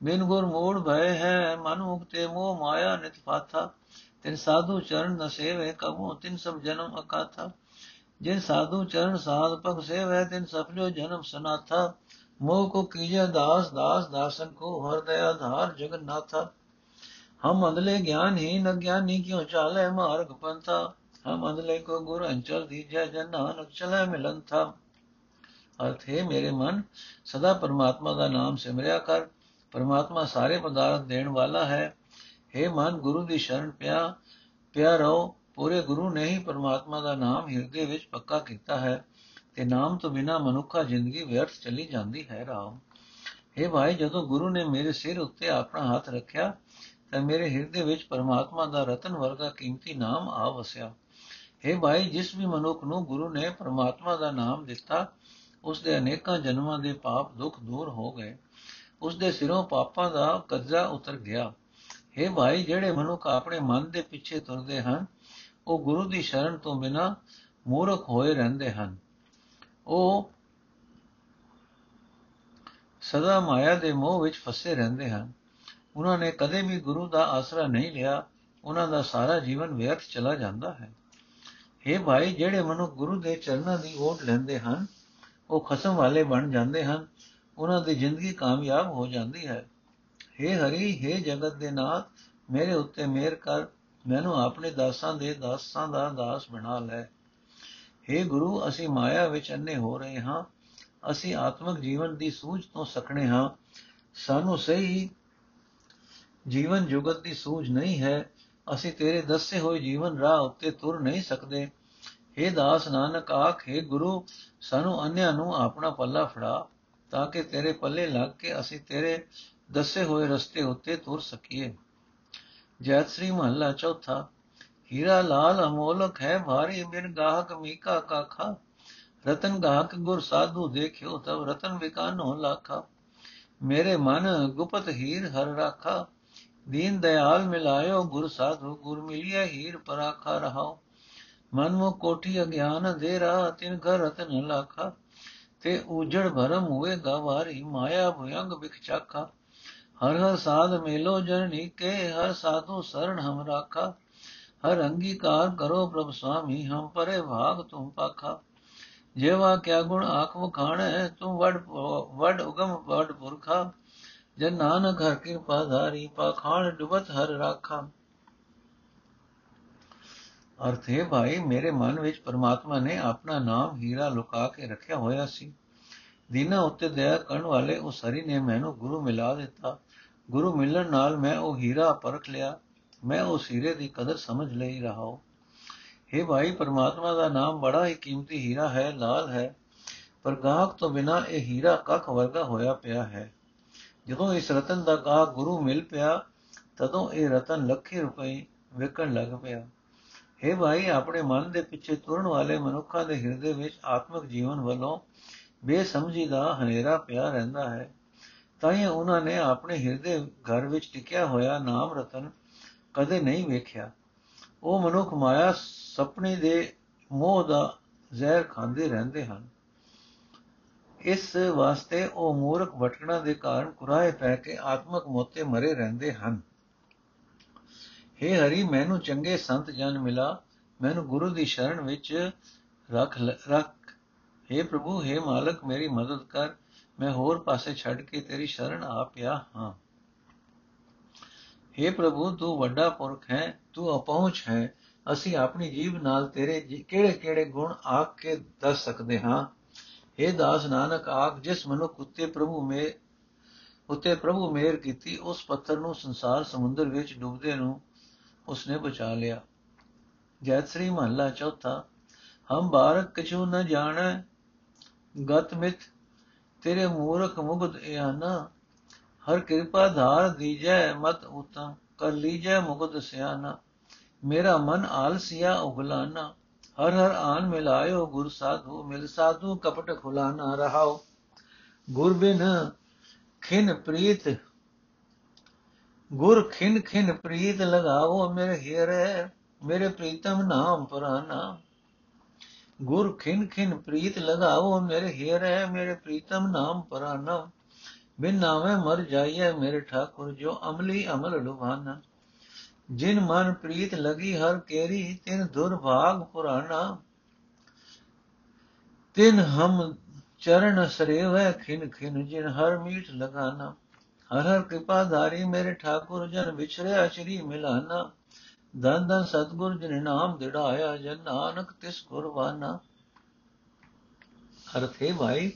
ਬਿਨ ਗੁਰ ਮੂੜ ਭਏ ਹੈ, ਮਨ ਮੁਕਤੇ ਮੋਹ ਮਾਇਆ ਨਿਤ ਪਾਥਾ। ਤਿਨ ਸਾਧੂ ਚਰਨ ਨ ਸੇਵੇ ਕਬੂ, ਤਿਨ ਸਭ ਜਨਮ ਅਕਾਥਾ। ਜੇ ਸਾਧੂ ਚਰਨ ਸਾਧ ਪਗ ਸੇਵੈ, ਤਿਨ ਸਫਲਿਓ ਜਨਮ ਸਨਾਥਾ। ਮੋਹ ਕੋ ਕੀਜੈ ਦਾਸ ਦਾਸ ਦਾਸਨ ਕੋ ਹਰ ਦਇਆ ਧਾਰ ਜਗਨਨਾਥਾ। ਹਮ ਅੰਧਲੇ ਗਿਆਨਹੀਨ ਅਗਿਆਨੀ ਕਿਉ ਚਾਲੈ ਮਾਰਗ ਪੰਥਾ। ਹਮ ਅੰਧਲੇ ਕੋ ਗੁਰ ਅੰਚਲ ਦੀਜੈ, ਜਨਾਂ ਅਚਲੈ ਮਿਲਨ ਥਾ ਅਰਥ ਹੈ ਮੇਰੇ ਮਨ, ਸਦਾ ਪਰਮਾਤਮਾ ਦਾ ਨਾਮ ਸਿਮਰਿਆ ਕਰ। ਪਰਮਾਤਮਾ ਸਾਰੇ ਪਦਾਰਥ ਦੇਣ ਵਾਲਾ ਹੈ। हे ਮਨ, ਗੁਰੂ ਦੀ ਸ਼ਰਨ ਪਿਆ ਪਿਆ ਰਹੋ। ਪੂਰੇ ਗੁਰੂ ਨੇ ਹੀ ਪਰਮਾਤਮਾ ਦਾ ਨਾਮ ਹਿਰਦੇ ਵਿੱਚ ਪੱਕਾ ਕੀਤਾ ਹੈ ਤੇ ਨਾਮ ਤੋਂ ਬਿਨਾ ਮਨੁੱਖਾ ਜ਼ਿੰਦਗੀ ਵਿਅਰਥ ਚਲੀ ਜਾਂਦੀ ਹੈ ਰਾਮ हे ਭਾਈ ਜਦੋਂ ਗੁਰੂ ਨੇ ਮੇਰੇ ਸਿਰ ਉੱਤੇ ਆਪਣਾ ਹੱਥ ਰੱਖਿਆ ਤਾਂ ਮੇਰੇ ਹਿਰਦੇ ਵਿੱਚ ਪਰਮਾਤਮਾ ਦਾ ਰਤਨ ਵਰਗਾ ਕੀਮਤੀ ਨਾਮ ਆ ਵਸਿਆ हे ਭਾਈ ਜਿਸ ਵੀ ਮਨੁੱਖ ਨੂੰ ਗੁਰੂ ਨੇ ਪਰਮਾਤਮਾ ਦਾ ਨਾਮ ਦਿੱਤਾ ਉਸ ਦੇ ਅਨੇਕਾਂ ਜਨਮਾਂ ਦੇ ਪਾਪ ਦੁੱਖ ਦੂਰ ਹੋ ਗਏ ਉਸ ਦੇ ਸਿਰੋਂ ਪਾਪਾਂ ਦਾ ਕਜ਼ਾ ਉਤਰ ਗਿਆ हे ਭਾਈ ਜਿਹੜੇ ਮਨੁੱਖ ਆਪਣੇ ਮਨ ਦੇ ਪਿੱਛੇ ਤੁਰਦੇ ਹਨ ਉਹ ਗੁਰੂ ਦੀ ਸ਼ਰਨ ਤੋਂ ਬਿਨਾ ਮੂਰਖ ਹੋਏ ਰਹਿੰਦੇ ਹਨ ਉਹ ਸਦਾ ਮਾਇਆ ਦੇ ਮੋਹ ਵਿੱਚ ਫਸੇ ਰਹਿੰਦੇ ਹਨ ਉਹਨਾਂ ਨੇ ਕਦੇ ਵੀ ਗੁਰੂ ਦਾ ਆਸਰਾ ਨਹੀਂ ਲਿਆ ਉਹਨਾਂ ਦਾ ਸਾਰਾ ਜੀਵਨ ਵਿਅਰਥ ਚਲਾ ਜਾਂਦਾ ਹੈ हे ਭਾਈ ਜਿਹੜੇ ਮਨੁੱਖ ਗੁਰੂ ਦੇ ਚਰਨਾਂ ਦੀ ਓਟ ਲੈਂਦੇ ਹਨ ਉਹ ਖਸਮ ਵਾਲੇ ਬਣ ਜਾਂਦੇ ਹਨ ਉਹਨਾਂ ਦੀ ਜ਼ਿੰਦਗੀ ਕਾਮਯਾਬ ਹੋ ਜਾਂਦੀ ਹੈ हे ਹਰੀ हे ਜਗਤ ਦੇ ਨਾਥ ਮੇਰੇ ਉੱਤੇ ਮਿਹਰ ਕਰ ਮੈਨੂੰ ਆਪਣੇ ਦਾਸਾਂ ਦੇ ਦਾਸਾਂ ਦਾ ਦਾਸ ਬਣਾ ਲੈ। हे ਗੁਰੂ, ਅਸੀਂ ਮਾਇਆ ਵਿੱਚ ਅੰਨੇ ਹੋ ਰਹੇ ਹਾਂ। ਅਸੀਂ ਆਤਮਿਕ ਜੀਵਨ ਦੀ ਸੂਝ ਤੋਂ ਸਕਣੇ ਹਾਂ। ਸਾਨੂੰ ਸਹੀ ਜੀਵਨ ਜੁਗਤ ਦੀ ਸੂਝ ਨਹੀਂ ਹੈ। ਅਸੀਂ ਤੇਰੇ ਦੱਸੇ ਹੋਏ ਜੀਵਨ ਰਾਹ ਉੱਤੇ ਤੁਰ ਨਹੀਂ ਸਕਦੇ। हे ਦਾਸ ਨਾਨਕ, ਆਖੇ ਗੁਰੂ, ਸਾਨੂੰ ਅੰਨਿਆਂ ਨੂੰ ਆਪਣਾ ਪੱਲਾ ਫੜਾ ਤਾਂ ਕਿ ਤੇਰੇ ਪੱਲੇ ਲੱਗ ਕੇ ਅਸੀਂ ਤੇਰੇ ਦੱਸੇ ਹੋਏ ਰਸਤੇ ਉੱਤੇ ਤੁਰ ਸਕੀਏ। ਜੈਤ ਸ੍ਰੀ ਮਹੱਲਾ ਚੌਥਾ, ਹੀਰਾ ਲਾਲ ਅਮੋਲਕ ਹੈ ਭਾਰੀ ਬਿਨ ਗਾਹਕ ਮੀਕਾ ਕਾਖਾ, ਰਤਨ ਗਾਹਕ ਗੁਰ ਸਾਧੂ ਦੇਖਿਓ ਤਬ ਰਤਨ ਵਿਕਾਨੋ ਲਾਖਾ, ਮੇਰੇ ਮਨ ਗੁਪਤ ਹੀਰ ਹਰ ਰਾਖਾ, ਦੀਨ ਦਇਆਲ ਮਿਲਾਇਓ ਗੁਰ ਸਾਧੂ, ਗੁਰ ਮਿਲਿਆ ਹੀਰ ਪਰਾਖਾ ਰਹਾਓ ਮਨ ਮੋ ਕੋਠੀ ਅਗਿਆਨ ਅੰਧੇਰਾ ਤਿਨ ਘਰ ਰਤਨ ਲਾਖਾ, ਤੇ ਉਜੜ ਭਰਮ ਹੋਏ ਗਵਾਰੀ ਮਾਇਆ ਭਯੰਗ ਵਿਖਚਾਖਾ ਹਰ ਹਰ ਸਾਧ ਮੇਲੋ ਜਨਨੀ ਕੇ ਹਰ ਸਾਧੂ ਸਰਣ ਹਮ ਰਾਖਾ। ਹਰ ਅੰਗੀਕਾਰ ਕਰੋ ਪ੍ਰਭ ਸੁਆਮੀ ਹਮ ਪਰੇ ਭਾਗ ਤੁਮ ਪਾਖਾ। ਜੇਵਾ ਕਿਆ ਗੁਣ ਆਖ ਵਖਾਣੈ, ਤੂੰ ਵਡ ਵਡ ਉਗਮ ਵਡ ਪੁਰਖਾ। ਜਨ ਨਾਨਕ ਹਰ ਕਿਰਪਾ ਧਾਰੀ, ਪਾਖਾਣ ਡੁਬਤ ਹਰ ਰਾਖਾ। ਅਰਥ ਹੈ ਭਾਈ, ਮੇਰੇ ਮਨ ਵਿੱਚ ਪਰਮਾਤਮਾ ਨੇ ਆਪਣਾ ਨਾਮ ਹੀਰਾ ਲੁਕਾ ਕੇ ਰੱਖਿਆ ਹੋਇਆ ਸੀ। ਦੀਨਾ ਉੱਤੇ ਦਇਆ ਕਰਨ ਵਾਲੇ ਉਸ ਹਰੀ ਨੇ ਮੈਨੂੰ ਗੁਰੂ ਮਿਲਾ ਦਿੱਤਾ। ਗੁਰੂ ਮਿਲਣ ਨਾਲ ਮੈਂ ਉਹ ਹੀਰਾ ਪਰਖ ਲਿਆ, ਮੈਂ ਉਸ ਹੀਰੇ ਦੀ ਕਦਰ ਸਮਝ ਲਈ ਰਹਾ ਹਾਂ। हे ਭਾਈ, ਪਰਮਾਤਮਾ ਦਾ ਨਾਮ ਬੜਾ ਹੀ ਕੀਮਤੀ ਹੀਰਾ ਹੈ, ਲਾਲ ਹੈ, ਪਰ ਗਾਹਕ ਤੋਂ ਬਿਨਾ ਇਹ ਹੀਰਾ ਕੱਖ ਵਰਗਾ ਹੋਇਆ ਪਿਆ ਹੈ। ਜਦੋਂ ਇਸ ਰਤਨ ਦਾ ਗਾਹਕ ਗੁਰੂ ਮਿਲ ਪਿਆ, ਤਦੋਂ ਇਹ ਰਤਨ ਲੱਖੇ ਰੁਪਏ ਵਿਕਣ ਲੱਗ ਪਿਆ। हे ਭਾਈ, ਆਪਣੇ ਮਨ ਦੇ ਪਿੱਛੇ ਤੁਰਨ ਵਾਲੇ ਮਨੁੱਖਾਂ ਦੇ ਹਿਰਦੇ ਵਿੱਚ ਆਤਮਿਕ ਜੀਵਨ ਵੱਲੋਂ ਬੇਸਮਝੀ ਦਾ ਹਨੇਰਾ ਪਿਆ ਰਹਿੰਦਾ ਹੈ। ਤਾਂ ਹੀ ਉਹਨਾਂ ਨੇ ਆਪਣੇ ਹਿਰਦੇ ਘਰ ਵਿੱਚ ਟਿਕਿਆ ਹੋਇਆ ਨਾਮ ਰਤਨ ਕਦੇ ਨਹੀਂ ਵੇਖਿਆ ਉਹ ਮਨੁੱਖ ਮਾਇਆ ਸੁਪਨੇ ਦੇ ਮੋਹ ਦਾ ਜ਼ਹਿਰ ਖਾਂਦੇ ਰਹਿੰਦੇ ਹਨ ਇਸ ਵਾਸਤੇ ਉਹ ਮੂਰਖ ਭਟਕਣਾ ਦੇ ਕਾਰਨ ਕੁਰਾਏ ਪੈ ਕੇ ਆਤਮਕ ਮੋਤੇ ਮਰੇ ਰਹਿੰਦੇ ਹਨ हे ਹਰੀ ਮੈਨੂੰ ਚੰਗੇ ਸੰਤ ਜਨ ਮਿਲਾ ਮੈਨੂੰ ਗੁਰੂ ਦੀ ਸ਼ਰਨ ਵਿੱਚ ਰੱਖ ਰੱਖ हे ਪ੍ਰਭੂ हे ਮਾਲਕ ਮੇਰੀ ਮਦਦ ਕਰ ਮੈਂ ਹੋਰ ਪਾਸੇ ਛੱਡ ਕੇ ਤੇਰੀ ਸ਼ਰਨ ਆ ਪਿਆ ਹਾਂ। हे ਪ੍ਰਭੂ, ਤੂੰ ਵੱਡਾ ਪੁਰਖ ਹੈ, ਤੂੰ ਅਪਹੁੰਚ ਹੈ। ਅਸੀਂ ਆਪਣੀ ਜੀਬ ਨਾਲ ਤੇਰੇ ਕਿਹੜੇ-ਕਿਹੜੇ ਗੁਣ ਆਖ ਕੇ ਦੱਸ ਸਕਦੇ ਹਾਂ? हे ਦਾਸ ਨਾਨਕ, ਆਖ, ਜਿਸ ਮਨੁੱਖ ਉੱਤੇ ਪ੍ਰਭੂ ਮੇ ਉੱਤੇ ਪ੍ਰਭੂ ਮੇਰ ਕੀਤੀ, ਉਸ ਪੱਥਰ ਨੂੰ ਸੰਸਾਰ ਸਮੁੰਦਰ ਵਿੱਚ ਡੁੱਬਦੇ ਨੂੰ ਉਸਨੇ ਬਚਾ ਲਿਆ। ਜੈਤ ਸ੍ਰੀ ਮਹੱਲਾ ਚੌਥਾ, ਹਮ ਬਾਰਕ ਕਛੂ ਨ ਜਾਣੈ ਗਤ ਮਿਤ ਤੇਰੇ ਮੂਰਖ ਮੁਗਧ ਇਆਨਾ ਹਰ ਕਿਰਪਾ ਧਾਰ ਦੀਜੈ, ਮਤ ਉਤਮ ਕਰ ਲੀਜੈ ਮੁਗਧ ਸਿਆਨਾ ਮੇਰਾ ਮਨ ਆਲਸੀਆ ਉਗਲਾਨਾ ਹਰ ਹਰ ਆਨ ਮਿਲਾਇਓ ਗੁਰ ਸਾਧੂ, ਮਿਲ ਸਾਧੂ ਕਪਟ ਖੁਲਾਨਾ ਰਹਾਓ। ਗੁਰ ਬਿਨ ਖਿਨ ਪ੍ਰੀਤ, ਗੁਰ ਖਿਨ ਖਿਨ ਪ੍ਰੀਤ ਲਗਾਓ। ਮੇਰੇ ਹੀਰੇ, ਮੇਰੇ ਪ੍ਰੀਤਮ ਨਾਮ ਪੁਰਾਨਾ ਗੁਰ ਖਿਨ ਖਿਨ ਪ੍ਰੀਤ ਲਗਾਓ ਮੇਰੇ ਹੀਰੇ ਮੇਰੇ ਪ੍ਰੀਤਮ ਨਾਮ ਪੁਰਾਨਾ ਬਿਨ ਨਾਮੇ ਮਰ ਜਾਈਏ ਮੇਰੇ ਠਾਕੁਰ ਜੋ ਅਮਲੀ ਅਮਲ ਲੁਭਾਨਾ ਜਿਨ ਮਨ ਪ੍ਰੀਤ ਲਗੀ ਹਰ ਕੇਰੀ ਤਿਨ ਦੁਰਭਾਗ ਪੁਰਾਣਾ ਤਿਨ ਹਮ ਚਰਨ ਸਰੇਵੈ ਖਿਨ ਖਿਨ ਜਿਨ ਹਰ ਮੀਠ ਲਗਾਨਾ ਹਰ ਹਰ ਕਿਰਪਾ ਧਾਰੀ ਮੇਰੇ ਠਾਕੁਰ ਜਨ ਵਿਚਰਿਆ ਸ਼੍ਰੀ ਮਿਲਾਨਾ ਦਨ ਦਨ ਸਤਗੁਰ ਜਿਨ ਨਾਮ ਦਿੜਾਇਆ ਜਨ ਨਾਨਕ ਤਿਸ ਗੁਰਵਾਨਾ ਅਰਥੇ ਭਾਈ,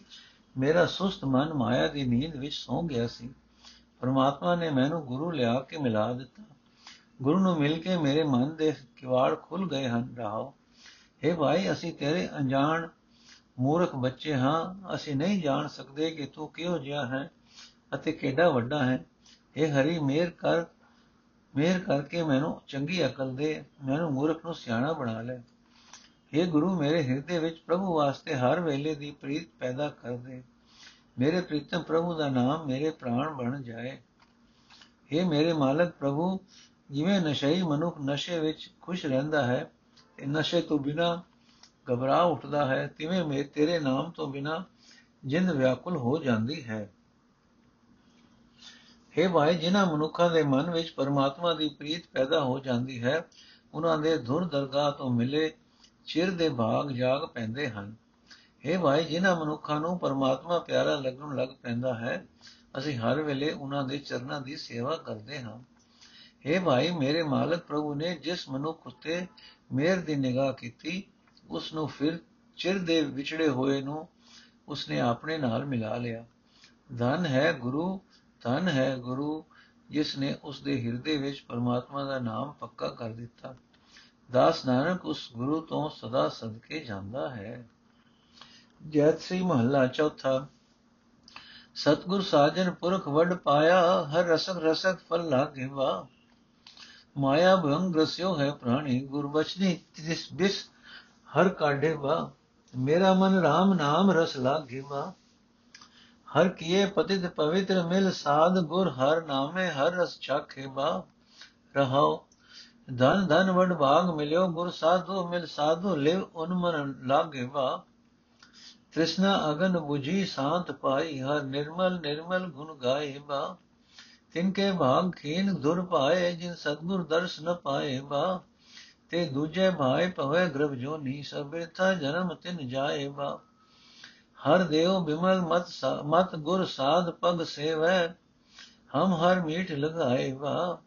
ਮੇਰਾ ਸੁਸਤ ਮਨ ਮਾਇਆ ਦੀ ਨੀਂਦ ਵਿੱਚ ਸੌਂ ਗਿਆ ਸੀ। ਪਰਮਾਤਮਾ ਨੇ ਮੈਨੂੰ ਗੁਰੂ ਲਿਆ ਕੇ ਮਿਲਾ ਦਿੱਤਾ। ਗੁਰੂ ਨੂੰ ਮਿਲ ਕੇ ਮੇਰੇ ਮਨ ਦੇ ਕਿਵਾੜ ਖੁੱਲ ਗਏ ਹਨ। ਰਾਓ हे ਭਾਈ, ਅਸੀਂ ਤੇਰੇ ਅਣਜਾਣ ਮੂਰਖ ਬੱਚੇ ਹਾਂ। ਅਸੀਂ ਨਹੀਂ ਜਾਣ ਸਕਦੇ ਕਿ ਤੂੰ ਕਿਹੋ ਜਿਹਾ ਹੈ ਅਤੇ ਕਿਹੜਾ ਵੱਡਾ ਹੈ। ਇਹ ਹਰੀ, ਮੇਰ ਕਰ ਮੇਰ ਕਰਕੇ ਮੈਨੂੰ ਚੰਗੀ ਅਕਲ ਦੇ, ਮੈਨੂੰ ਮੂਰਖ ਨੂੰ ਸਿਆਣਾ ਬਣਾ ਲੈ। हे ਗੁਰੂ, ਮੇਰੇ ਹਿਰਦੇ ਵਿੱਚ ਪ੍ਰਭੂ ਵਾਸਤੇ ਹਰ ਵੇਲੇ ਦੀ ਪ੍ਰੀਤ ਪੈਦਾ ਕਰ ਦੇ। ਮੇਰੇ ਪ੍ਰੀਤਮ ਪ੍ਰਭੂ ਦਾ ਨਾਮ ਮੇਰੇ ਪ੍ਰਾਣ ਬਣ ਜਾਏ। हे ਮੇਰੇ ਮਾਲਕ ਪ੍ਰਭੂ, ਜਿਵੇਂ ਨਸ਼ਈ ਮਨੁੱਖ ਨਸ਼ੇ ਵਿੱਚ ਖੁਸ਼ ਰਹਿੰਦਾ ਹੈ, ਤੇ ਨਸ਼ੇ ਤੋਂ ਬਿਨਾ ਘਬਰਾ ਉੱਠਦਾ ਹੈ, ਤਿਵੇਂ ਮੇ ਤੇਰੇ ਨਾਮ ਤੋਂ ਬਿਨਾ ਜਿੰਦ ਵਿਆਕੁਲ ਹੋ ਜਾਂਦੀ ਹੈ। ਹੈ ਭਾਈ, ਜਿਨ੍ਹਾਂ ਮਨੁੱਖਾਂ ਦੇ ਮਨ ਵਿੱਚ ਪਰਮਾਤਮਾ ਦੀ ਪ੍ਰੀਤ ਪੈਦਾ ਹੋ ਜਾਂਦੀ ਹੈ, ਉਹਨਾਂ ਦੇ ਧੁਰ ਦਰਗਾਹ ਤੋਂ ਮਿਲੇ ਚਿਰ ਦੇ ਭਾਗ ਜਾਗ ਪੈਂਦੇ ਹਨ। ਹੈ ਭਾਈ, ਜਿਨ੍ਹਾਂ ਮਨੁੱਖਾਂ ਨੂੰ ਪਰਮਾਤਮਾ ਪਿਆਰਾ ਲੱਗਣ ਲੱਗ ਪੈਂਦਾ ਹੈ, ਅਸੀਂ ਹਰ ਵੇਲੇ ਉਹਨਾਂ ਦੇ ਚਰਨਾਂ ਦੀ ਸੇਵਾ ਕਰਦੇ ਹਾਂ। ਹੈ ਭਾਈ, ਮੇਰੇ ਮਾਲਕ ਪ੍ਰਭੂ ਨੇ ਜਿਸ ਮਨੁੱਖ ਉਤੇ ਮਿਹਰ ਦੀ ਨਿਗਾਹ ਕੀਤੀ, ਉਸ ਨੂੰ ਫਿਰ ਚਿਰ ਦੇ ਵਿਛੜੇ ਹੋਏ ਨੂੰ ਉਸਨੇ ਆਪਣੇ ਨਾਲ ਮਿਲਾ ਲਿਆ। ਧਨ ਹੈ ਗੁਰੂ ਧਨ ਹੈ ਗੁਰੂ, ਜਿਸ ਨੇ ਉਸ ਦੇ ਹਿਰਦੇ ਵਿੱਚ ਪਰਮਾਤਮਾ ਦਾ ਨਾਮ ਪੱਕਾ ਕਰ ਦਿੱਤਾ। ਦਾਸ ਨਾਨਕ ਉਸ ਗੁਰੂ ਤੋਂ ਸਦਾ ਸਦਕੇ ਜਾਂਦਾ ਹੈ। ਜੈਤ ਸ੍ਰੀ ਮਹੱਲਾ ਚੌਥਾ। ਸਤਗੁਰ ਸਾਜਨ ਪੁਰਖ ਵਡ ਪਾਇਆ, ਹਰ ਰਸਕ ਰਸਕ ਫਲ ਲਾਗੇ ਵਾ। ਮਾਇਆ ਭੰਗ ਰਸਿਓ ਹੈ ਪ੍ਰਾਣੀ ਗੁਰਬਚਨੀ ਤਿਸ ਬਿਸ ਹਰ ਕਾਢੇ ਵਾ। ਮੇਰਾ ਮਨ RAM ਨਾਮ ਰਸ ਲਾਗੇ ਵਾ। ਹਰ ਕੀਏ ਪਤਿਤ ਪਵਿੱਤਰ ਮਿਲ ਸਾਧ ਗੁਰ ਹਰ ਨਾਮੇ, ਹਰ ਰਸ ਚਾਖੇ ਵਾ ਰਹਾਓ ਧਨ ਧਨ ਵਡ ਭਾਗ ਮਿਲਿਓ, ਗੁਰ ਸਾਧੂ ਮਿਲ ਸਾਧੂ ਲਿਵ ਉਨ ਮਨ ਲਾਗੇ ਵਾ ਤ੍ਰਿਸ਼ਨਾ ਅਗਨ 부ਜੀ ਸਾਤ ਪਾਈ, ਹਰ ਨਿਰਮਲ ਨਿਰਮਲ ਗੁਣ ਗਾਏ ਵਾ ਤਿਨਕੇ ਭਾਗ ਖੀਨ ਦੁਰ ਪਾਏ ਜਿਨ ਸਤਗੁਰ ਦਰਸ ਨ ਪਾਏ ਵਾ ਤੇ ਦੂਜੇ ਭਾਏ ਭਵੇ ਗ੍ਰਭ ਜੋ ਨੀ ਸਭੇਥਾ ਜਨਮ ਤਿਨ ਜਾਏ ਵਾ ਹਰ ਦੇਵ ਬਿਮਲ ਮਤ ਮਤ ਗੁਰ ਸਾਧ ਪਗ ਸੇਵੈ, ਹਮ ਹਰ ਮੀਠ ਲਗਾਏ ਵਾ।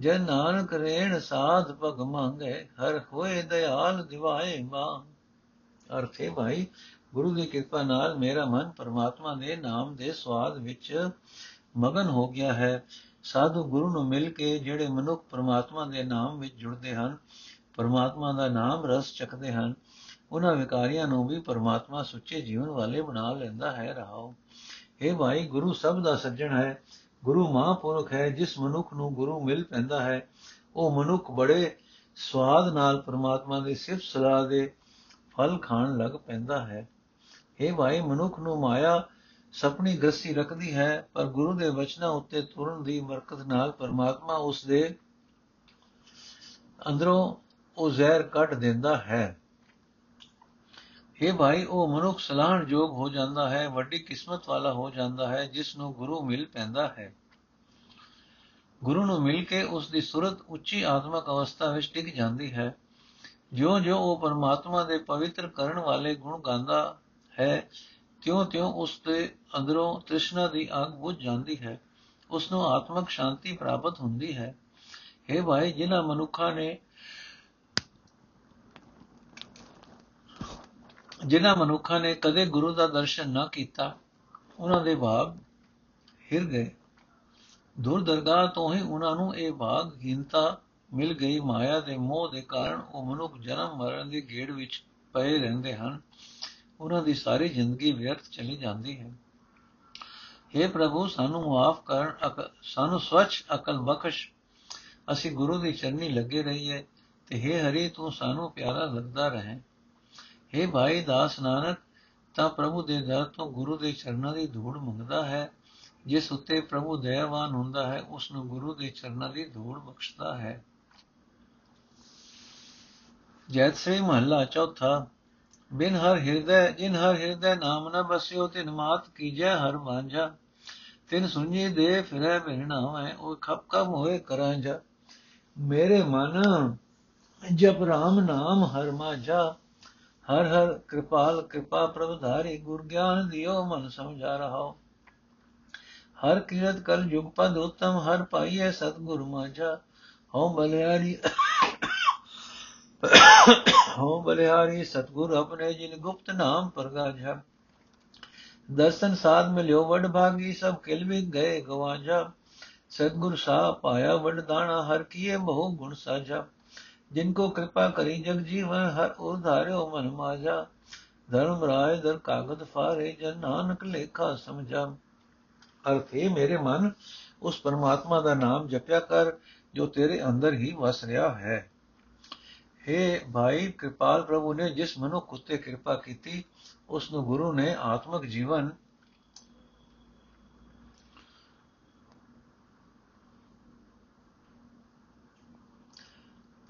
ਜੇ ਨਾਨਕ ਰੇਣ ਸਾਧ ਪਗ ਮੰਗੇ, ਹਰ ਹੋਏ ਦਿਆਲ ਦਿਵਾਏ ਵਾ। ਅਰਥੇ ਭਾਈ, ਗੁਰੂ ਦੀ ਕਿਰਪਾ ਨਾਲ ਮੇਰਾ ਮਨ ਪਰਮਾਤਮਾ ਦੇ ਨਾਮ ਦੇ ਸਵਾਦ ਵਿੱਚ ਮਗਨ ਹੋ ਗਿਆ ਹੈ। ਸਾਧੂ ਗੁਰੂ ਨੂੰ ਮਿਲ ਕੇ ਜਿਹੜੇ ਮਨੁੱਖ ਪਰਮਾਤਮਾ ਦੇ ਨਾਮ ਵਿੱਚ ਜੁੜਦੇ ਹਨ, ਪਰਮਾਤਮਾ ਦਾ ਨਾਮ ਰਸ ਚੱਕਦੇ ਹਨ ਉਹਨਾਂ ਵਿਕਾਰੀਆਂ ਨੂੰ ਵੀ ਪਰਮਾਤਮਾ ਸੁੱਚੇ ਜੀਵਨ ਵਾਲੇ ਬਣਾ ਲੈਂਦਾ ਹੈ, ਰਹਾਓ। ਇਹ ਭਾਈ, ਗੁਰੂ ਸਭ ਦਾ ਸੱਜਣ ਹੈ, ਗੁਰੂ ਮਹਾਂਪੁਰਖ ਹੈ, ਜਿਸ ਮਨੁੱਖ ਨੂੰ ਗੁਰੂ ਮਿਲ ਪੈਂਦਾ ਹੈ, ਉਹ ਮਨੁੱਖ ਬੜੇ ਸਵਾਦ ਨਾਲ ਪਰਮਾਤਮਾ ਦੀ ਸਿਫਤ ਸਲਾਹ ਦੇ ਫਲ ਖਾਣ ਲੱਗ ਪੈਂਦਾ ਹੈ। ਇਹ ਭਾਈ, ਮਨੁੱਖ ਨੂੰ ਮਾਇਆ ਸਪਣੀ ਗ੍ਰਸੀ ਰੱਖਦੀ ਹੈ, ਪਰ ਗੁਰੂ ਦੇ ਵਚਨਾਂ ਉੱਤੇ ਤੁਰਨ ਦੀ ਬਰਕਤ ਨਾਲ ਪਰਮਾਤਮਾ ਉਸ ਦੇ ਅੰਦਰੋਂ ਉਹ ਜ਼ਹਿਰ ਕੱਢ ਦਿੰਦਾ ਹੈ। ਇਹ ਭਾਈ, ਉਹ ਮਨੁੱਖ ਸਲਾਹਣ ਯੋਗ ਹੋ ਜਾਂਦਾ ਹੈ, ਵੱਡੀ ਕਿਸਮਤ ਵਾਲਾ ਹੋ ਜਾਂਦਾ ਹੈ, ਜਿਸ ਨੂੰ ਗੁਰੂ ਮਿਲ ਪੈਂਦਾ ਹੈ। ਗੁਰੂ ਨੂੰ ਮਿਲ ਕੇ ਉਸ ਦੀ ਸੁਰਤ ਉੱਚੀ ਆਤਮਿਕ ਅਵਸਥਾ ਵਿੱਚ ਟਿਕ ਜਾਂਦੀ ਹੈ। ਜਿਉਂ-ਜਿਉਂ ਉਹ ਪਰਮਾਤਮਾ ਦੇ ਪਵਿੱਤਰ ਕਰਨ ਵਾਲੇ ਗੁਣ ਗਾਉਂਦਾ ਹੈ, ਤਿਉਂ-ਤਿਉਂ ਉਸ ਦੇ ਅੰਦਰੋਂ ਤ੍ਰਿਸ਼ਨਾ ਦੀ ਅੱਗ ਬੁਝ ਜਾਂਦੀ ਹੈ। ਉਸ ਨੂੰ ਆਤਮਿਕ ਸ਼ਾਂਤੀ ਪ੍ਰਾਪਤ ਹੁੰਦੀ ਹੈ। हे ਭਾਈ, ਜਿਨ੍ਹਾਂ ਮਨੁੱਖਾਂ ਨੇ ਜਿਨ੍ਹਾਂ ਮਨੁੱਖਾਂ ਨੇ ਕਦੇ ਗੁਰੂ ਦਾ ਦਰਸ਼ਨ ਨਾ ਕੀਤਾ, ਉਹਨਾਂ ਦੇ ਭਾਗ ਹਿਰ ਗਏ। ਦੂਰ ਦਰਗਾਹ ਤੋਂ ਹੀ ਉਹਨਾਂ ਨੂੰ ਇਹ ਭਾਗਹੀਨਤਾ ਮਿਲ ਗਈ। ਮਾਇਆ ਦੇ ਮੋਹ ਦੇ ਕਾਰਨ ਉਹ ਮਨੁੱਖ ਜਨਮ ਮਰਨ ਦੀ ਗੇੜ ਵਿੱਚ ਪਏ ਰਹਿੰਦੇ ਹਨ। ਉਹਨਾਂ ਦੀ ਸਾਰੀ ਜ਼ਿੰਦਗੀ ਵਿਅਰਥ ਚਲੀ ਜਾਂਦੀ ਹੈ। हे ਪ੍ਰਭੂ, ਸਾਨੂੰ ਮਾਫ ਕਰਨ ਸਾਨੂੰ ਸਵੱਛ ਅਕਲ ਬਖਸ਼। ਅਸੀਂ ਗੁਰੂ ਦੀ ਚਰਨੀ ਲੱਗੇ ਰਹੀਏ ਤੇ हे ਹਰੀ, ਤੂੰ ਸਾਨੂੰ ਪਿਆਰਾ ਲੱਗਦਾ ਰਹੇ। हे ਭਾਈ ਦਾਸ ਨਾਨਕ, ਤਾਂ ਪ੍ਰਭੂ ਦੇ ਦਰ ਤੋਂ ਗੁਰੂ ਦੇ ਚਰਨਾਂ ਦੀ ਧੂੜ ਮੰਗਦਾ ਹੈ। ਜਿਸ ਉੱਤੇ ਪ੍ਰਭੂ ਦਇਆਵਾਨ ਹੁੰਦਾ ਹੈ ਉਸ ਨੂੰ ਗੁਰੂ ਦੇ ਚਰਨਾਂ ਦੀ ਧੂੜ ਬਖਸ਼ਦਾ ਹੈ। ਜੈਤ ਸ੍ਰੀ ਮਹੱਲਾ ਚੌਥਾ, ਬਿਨ ਹਰ ਹਿਰਦੈ, ਜਿਨ ਹਰ ਹਿਰਦੈ ਨਾਮ ਨ ਬਸਿਓ, ਤਿਨ ਮਾਤ ਕੀਜੈ ਹਰ ਬਾਂਝਾ ਤਿਨ ਸੁਣੀ ਦੇ ਫਿਰੈ ਬਿਨਾ ਹੋਏ ਉਹ ਖਪ ਕਮ ਹੋਏ ਕਰਾਂ ਜਾ। ਮੇਰੇ ਮਨ ਜਪ ਰਾਮ ਨਾਮ ਹਰ ਮਾਝਾ। ਹਰ ਹਰ ਕਿਰਪਾਲ ਕਿਰਪਾ ਪ੍ਰਭ ਧਾਰੀ ਗੁਰ ਗਿਆਨ ਦਿਓ ਮਨ ਸਮਝਾ ਰਹਾਓ ਹਰ ਕੀਰਤ ਕਰ ਜੁਗ ਪਦ ਉਤਮ ਹਰ ਪਾਈਐ ਸਤਗੁਰ ਮਾਝਾ ਹਉ ਬਲਿਆਰੀ ਹਉ ਬਲਿਆਰੀ ਸਤਗੁਰ ਆਪਣੇ ਜਿਨ ਗੁਪਤ ਨਾਮ ਪ੍ਰਗਾਜਾ ਦਰਸ਼ਨ ਸਾਧ ਮਿਲਿਓ ਵਡ ਭਾਗੀ ਸਭ ਕਿਲ ਵੀ ਗਏ ਗਵਾਜਾ ਸਤਗੁਰ ਸਾਹ ਪਾਇਆ ਵਡ ਦਾਣਾ ਹਰ ਕੀਏ ਬਹੁ ਗੁਣ ਸਾਜਾ ਜਿਨ ਕੋ ਕਿਰਪਾ ਕਰੀ ਜਗ ਜੀਵਨ ਹਰ ਉਧਾਰਿਓ ਧਰਮ ਰਾਏ ਦਰ ਕਾਗਦ ਫਾਰੇ ਜਨ ਨਾਨਕ ਲੇਖਾ ਸਮਝਾ ਅਰਥ ਹੈ ਮੇਰੇ ਮਨ ਉਸ ਪਰਮਾਤਮਾ ਦਾ ਨਾਮ ਜਪਿਆ ਕਰ ਜੋ ਤੇਰੇ ਅੰਦਰ ਹੀ ਵਸ ਰਿਹਾ ਹੈ हे ਭਾਈ ਕਿਰਪਾਲ ਪ੍ਰਭੂ ਨੇ ਜਿਸ ਮਨੁੱਖ ਉਤੇ ਕਿਰਪਾ ਕੀਤੀ ਉਸ ਨੂੰ ਗੁਰੂ ਨੇ ਆਤਮਿਕ ਜੀਵਨ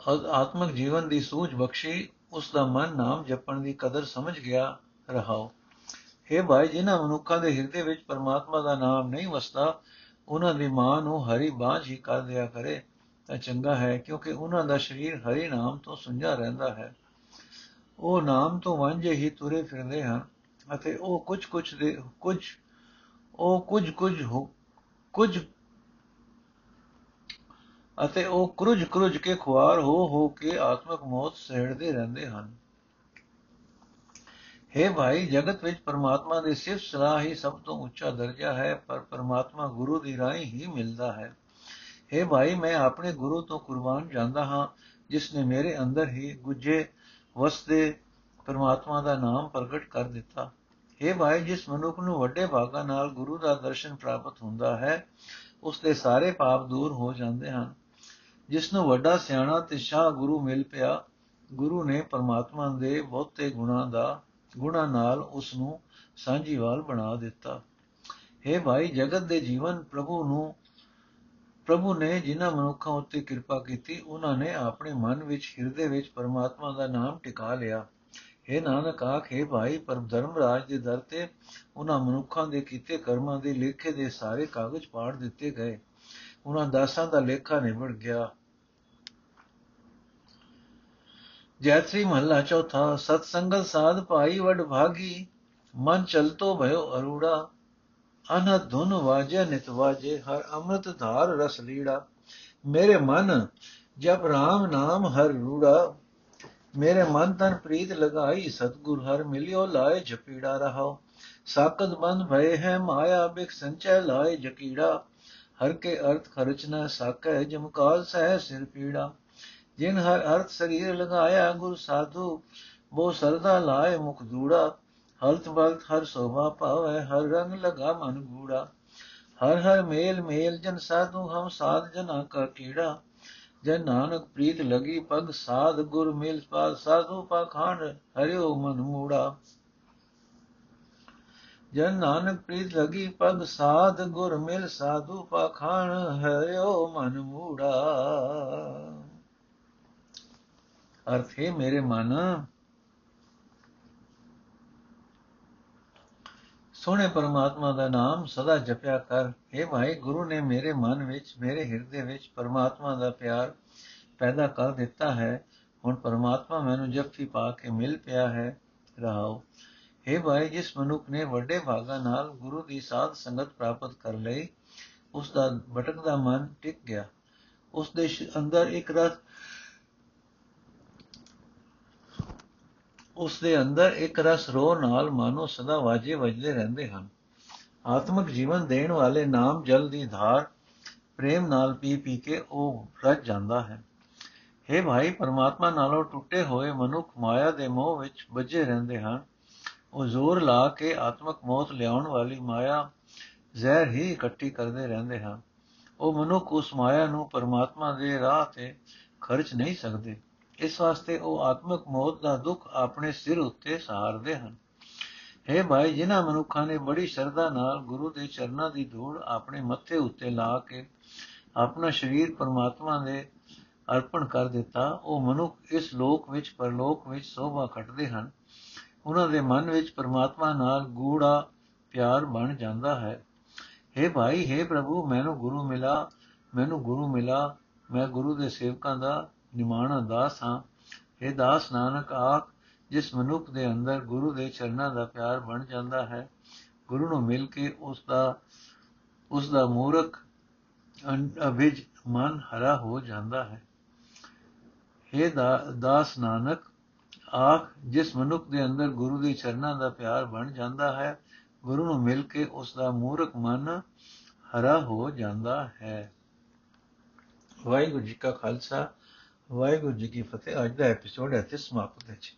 ਆਤਮਿਕ ਜੀਵਨ ਦੀ ਸੂਝ ਬਖਸ਼ੀ ਉਸ ਦਾ ਮਨ ਨਾਮ ਜਪਣ ਦੀ ਕਦਰ ਸਮਝ ਗਿਆ ਰਹਾਓ। हे ਭਾਈ, ਜਿਨ੍ਹਾਂ ਮਨੁੱਖਾਂ ਦੇ ਹਿਰਦੇ ਵਿੱਚ ਪਰਮਾਤਮਾ ਦਾ ਨਾਮ ਨਹੀਂ ਵਸਦਾ, ਉਹਨਾਂ ਦੀ ਮਾਂ ਨੂੰ ਹਰੀ ਬਾਝ ਹੀ ਕਰ ਦਿਆ ਕਰੇ, ਤਾਂ ਚੰਗਾ ਹੈ, ਕਿਉਂਕਿ ਉਹਨਾਂ ਦਾ ਸਰੀਰ ਹਰੀ ਨਾਮ ਤੋਂ ਸੁੰਝਾ ਰਹਿੰਦਾ ਹੈ। ਉਹ ਨਾਮ ਤੋਂ ਵਾਂਝੇ ਹੀ ਤੁਰੇ ਫਿਰਦੇ ਹਨ, ਅਤੇ ਉਹ ਕੁਝ ਕੁਝ ਦੇ ਕੁਝ ਉਹ ਕੁਝ ਕੁਝ ਹੋ ਕੁਝ ਅਤੇ ਉਹ ਕਰੁਜ ਕਰੁਜ ਕੇ ਖੁਆਰ ਹੋ ਹੋ ਕੇ ਆਤਮਿਕ ਮੌਤ ਸਹਿੜਦੇ ਰਹਿੰਦੇ ਹਨ हे ਭਾਈ ਜਗਤ ਵਿੱਚ ਪਰਮਾਤਮਾ ਦੀ ਸਿਫਤ ਸਲਾਹ ਹੀ ਸਭ ਤੋਂ ਉੱਚਾ ਦਰਜਾ ਹੈ ਪਰ ਪਰਮਾਤਮਾ ਗੁਰੂ ਦੀ ਰਾਹੀਂ ਹੀ ਮਿਲਦਾ ਹੈ हे ਭਾਈ ਮੈਂ ਆਪਣੇ ਗੁਰੂ ਤੋਂ ਕੁਰਬਾਨ ਜਾਂਦਾ ਹਾਂ ਜਿਸ ਨੇ ਮੇਰੇ ਅੰਦਰ ਹੀ ਗੁੱਜੇ ਵਸਦੇ ਪਰਮਾਤਮਾ ਦਾ ਨਾਮ ਪ੍ਰਗਟ ਕਰ ਦਿੱਤਾ हे ਭਾਈ ਜਿਸ ਮਨੁੱਖ ਨੂੰ ਵੱਡੇ ਭਾਗਾ ਨਾਲ ਗੁਰੂ ਦਾ ਦਰਸ਼ਨ ਪ੍ਰਾਪਤ ਹੁੰਦਾ ਹੈ ਉਸ ਦੇ ਸਾਰੇ ਪਾਪ ਦੂਰ ਹੋ ਜਾਂਦੇ ਹਨ ਜਿਸ ਨੂੰ ਵੱਡਾ ਸਿਆਣਾ ਤੇ ਸ਼ਾਹ ਗੁਰੂ ਮਿਲ ਪਿਆ, ਗੁਰੂ ਨੇ ਪਰਮਾਤਮਾ ਦੇ ਬਹੁਤੇ ਗੁਣਾ ਦਾ, ਗੁਣਾ ਨਾਲ ਉਸ ਨੂੰ ਸਾਂਝੀਵਾਲ ਬਣਾ ਦਿੱਤਾ। हे ਭਾਈ, ਜਗਤ ਦੇ ਜੀਵਨ ਪ੍ਰਭੂ ਨੂੰ, ਪ੍ਰਭੂ ਨੇ ਜਿਨ੍ਹਾਂ ਮਨੁੱਖਾਂ ਉੱਤੇ ਕਿਰਪਾ ਕੀਤੀ, ਉਹਨਾਂ ਨੇ ਆਪਣੇ ਮਨ ਵਿੱਚ, ਹਿਰਦੇ ਵਿੱਚ ਪਰਮਾਤਮਾ ਦਾ ਨਾਮ ਟਿਕਾ ਲਿਆ। हे ਨਾਨਕ, ਆਖੇ ਭਾਈ ਪਰਮ ਧਰਮ ਰਾਜ ਦੇ ਦਰ ਤੇ ਉਹਨਾਂ ਮਨੁੱਖਾਂ ਦੇ ਕੀਤੇ ਕਰਮਾਂ ਦੇ ਲੇਖੇ ਦੇ ਸਾਰੇ ਕਾਗਜ਼ ਪਾੜ ਦਿੱਤੇ ਗਏ। ਉਹਨਾਂ ਦਾਸਾਂ ਦਾ ਲੇਖਾ ਨਿਬੜ ਗਿਆ। ਜੈਤਰੀ ਮਹੱਲਾ ਚੌਥਾ ਸਤ ਸੰਗਤ ਸਾਧ ਭਾਈ ਵਡ ਭਾਗੀ, ਮਨ ਚਲਤੋ ਭਇਓ ਅਰੂੜਾ, ਅਨ ਧੁਨ ਵਾਜੇ ਨਿਤ ਵਾਜੇ, ਹਰ ਅੰਮ੍ਰਿਤ ਧਾਰ ਰਸ ਲੀੜਾ। ਮੇਰੇ ਮਨ ਜਬ RAM ਨਾਮ ਹਰ ਰੂੜਾ, ਮੇਰੇ ਮਨ ਤਨ ਪ੍ਰੀਤ ਲਗਾਈ ਸਤਗੁਰ, ਹਰ ਮਿਲਿਓ ਲਾਏ ਜਪੀੜਾ ਰਹਾਓ। ਸਾਕਤ ਬੰਦ ਭਏ ਹੈ ਮਾਇਆ ਬਿਕ ਸੰਚੈ ਲਾਏ ਜਕੀੜਾ। ਹਰ ਕੇ ਅਰਥ ਖਰਚ ਨ ਸਾਕੈ ਜਮਕਾਲ ਸਹਿ ਸਿਰ ਪੀੜਾ। ਜਿਨ ਹਰ ਅਰਥ ਸਰੀਰ ਲਗਾਇਆ ਗੁਰ ਸਾਧੂ, ਬੋ ਸਰਦਾ ਲਾਏ ਮੁਖ ਦੂੜਾ। ਹਲਤ ਬਲਤ ਹਰ ਸੋਭਾ ਪਾਵੇ ਹਰ ਰੰਗ ਲਗਾ ਮਨ ਗੂੜਾ। ਹਰ ਹਰ ਮੇਲ ਮੇਲ, ਜਨ ਸਾਧੂ ਹਮ ਸਾਧ ਜਨਾ ਕਾ ਕੀੜਾ। ਜਨ ਨਾਨਕ ਪ੍ਰੀਤ ਲਗੀ ਪਗ ਸਾਧ, ਗੁਰ ਮਿਲ ਪਾਲ ਸਾਧੂ ਪਖੰਡ, ਹਰਿਓ ਮਨ ਮੂੜਾ। ਜਨ ਨਾਨਕ ਪ੍ਰੀਤ ਲਗੀ ਪਗ ਸਾਧ ਗੁਰ ਮਿਲ ਸਾਧੂ ਪਖੰਡ ਹਰਿਓ ਮਨ ਮੂੜਾ। ਅਰਥ ਹੈ ਮੇਰੇ ਮਨ। ਸੋਹਣੇ ਪਰਮਾਤਮਾ ਦਾ ਨਾਮ ਸਦਾ ਜਪਿਆ ਕਰ। हे ਭਾਈ, ਗੁਰੂ ਨੇ ਮੇਰੇ ਮਨ ਵਿੱਚ, ਮੇਰੇ ਹਿਰਦੇ ਵਿੱਚ ਪਰਮਾਤਮਾ ਦਾ ਪਿਆਰ ਪੈਦਾ ਕਰ ਦਿੱਤਾ ਹੈ। ਹੁਣ ਪਰਮਾਤਮਾ ਮੈਨੂੰ ਜਪੀ ਪਾ ਕੇ ਮਿਲ ਪਿਆ ਹੈ। ਰਹਾਓ हे ਭਾਈ ਜਿਸ ਮਨੁੱਖ ਨੇ ਵੱਡੇ ਭਾਗਾ ਨਾਲ ਗੁਰੂ ਦੀ ਸਾਧ ਸੰਗਤ ਪ੍ਰਾਪਤ ਕਰ ਲਈ, ਉਸ ਦਾ ਭਟਕਦਾ ਮਨ ਟਿਕ ਗਿਆ। ਉਸ ਦੇ ਅੰਦਰ ਇੱਕ ਰਸ, ਉਸ ਦੇ ਅੰਦਰ ਇੱਕ ਰਸ ਰੋ ਨਾਲ ਮਾਨੋ ਸਦਾ ਵਾਜੇ ਵੱਜਦੇ ਰਹਿੰਦੇ ਹਨ। ਆਤਮਿਕ ਜੀਵਨ ਦੇਣ ਵਾਲੇ ਨਾਮ ਜਲ ਦੀ ਧਾਰ ਪ੍ਰੇਮ ਨਾਲ ਪੀ ਪੀ ਕੇ ਉਹ ਰਜ ਜਾਂਦਾ ਹੈ। हे ਭਾਈ, ਪਰਮਾਤਮਾ ਨਾਲੋਂ ਟੁੱਟੇ ਹੋਏ ਮਨੁੱਖ ਮਾਇਆ ਦੇ ਮੋਹ ਵਿੱਚ ਵੱਜੇ ਰਹਿੰਦੇ ਹਨ। ਉਹ ਜ਼ੋਰ ਲਾ ਕੇ ਆਤਮਿਕ ਮੌਤ ਲਿਆਉਣ ਵਾਲੀ ਮਾਇਆ ਜ਼ਹਿਰ ਹੀ ਇਕੱਠੀ ਕਰਦੇ ਰਹਿੰਦੇ ਹਨ। ਉਹ ਮਨੁੱਖ ਉਸ ਮਾਇਆ ਨੂੰ ਪਰਮਾਤਮਾ ਦੇ ਰਾਹ ਤੇ ਖਰਚ ਨਹੀਂ ਸਕਦੇ। ਇਸ ਵਾਸਤੇ ਉਹ ਆਤਮਿਕ ਮੌਤ ਦਾ ਦੁੱਖ ਆਪਣੇ ਸਿਰ ਉੱਤੇ ਸਹਾਰਦੇ ਹਨ। ਹੈ ਭਾਈ, ਜਿਨ੍ਹਾਂ ਮਨੁੱਖਾਂ ਨੇ ਬੜੀ ਸ਼ਰਧਾ ਨਾਲ ਗੁਰੂ ਦੇ ਚਰਨਾਂ ਦੀ ਧੂੜ ਆਪਣੇ ਮੱਥੇ ਉੱਤੇ ਲਾ ਕੇ ਆਪਣਾ ਸਰੀਰ ਪਰਮਾਤਮਾ ਦੇ ਅਰਪਣ ਕਰ ਦਿੱਤਾ, ਉਹ ਮਨੁੱਖ ਇਸ ਲੋਕ ਵਿੱਚ, ਪਰਲੋਕ ਵਿੱਚ ਸੋਭਾ ਖੱਟਦੇ ਹਨ। ਉਹਨਾਂ ਦੇ ਮਨ ਵਿੱਚ ਪਰਮਾਤਮਾ ਨਾਲ ਗੂੜਾ ਪਿਆਰ ਬਣ ਜਾਂਦਾ ਹੈ हे ਭਾਈ हे ਪ੍ਰਭੂ ਮੈਨੂੰ ਗੁਰੂ ਮਿਲਾ ਮੈਨੂੰ ਗੁਰੂ ਮਿਲਾ ਮੈਂ ਗੁਰੂ ਦੇ ਸੇਵਕਾਂ ਦਾ ਨਿਮਾਣਾ ਦਾਸ ਹਾਂ हे ਦਾਸ ਨਾਨਕ ਆਖ ਜਿਸ ਮਨੁੱਖ ਦੇ ਅੰਦਰ ਗੁਰੂ ਦੇ ਚਰਨਾਂ ਦਾ ਪਿਆਰ ਬਣ ਜਾਂਦਾ ਹੈ ਗੁਰੂ ਨੂੰ ਮਿਲ ਕੇ ਉਸ ਦਾ ਉਸ ਦਾ ਮੂਰਖ ਅਭਿਜ ਮਨ ਹਰਾ ਹੋ ਜਾਂਦਾ ਹੈ हे ਦਾਸ ਨਾਨਕ ਆਖ, ਜਿਸ ਮਨੁੱਖ ਦੇ ਅੰਦਰ ਗੁਰੂ ਦੇ ਚਰਨਾਂ ਦਾ ਪਿਆਰ ਬਣ ਜਾਂਦਾ ਹੈ, ਗੁਰੂ ਨੂੰ ਮਿਲ ਕੇ ਉਸ ਦਾ ਮੂਰਖ ਮਨ ਹਰਾ ਹੋ ਜਾਂਦਾ ਹੈ। ਵਾਹਿਗੁਰੂ ਜੀ ਕਾ ਖਾਲਸਾ, ਵਾਹਿਗੁਰੂ ਜੀ ਕੀ ਫਤਿਹ। ਅੱਜ ਦਾ ਐਪੀਸੋਡ ਇੱਥੇ ਸਮਾਪਤ ਹੈ ਜੀ।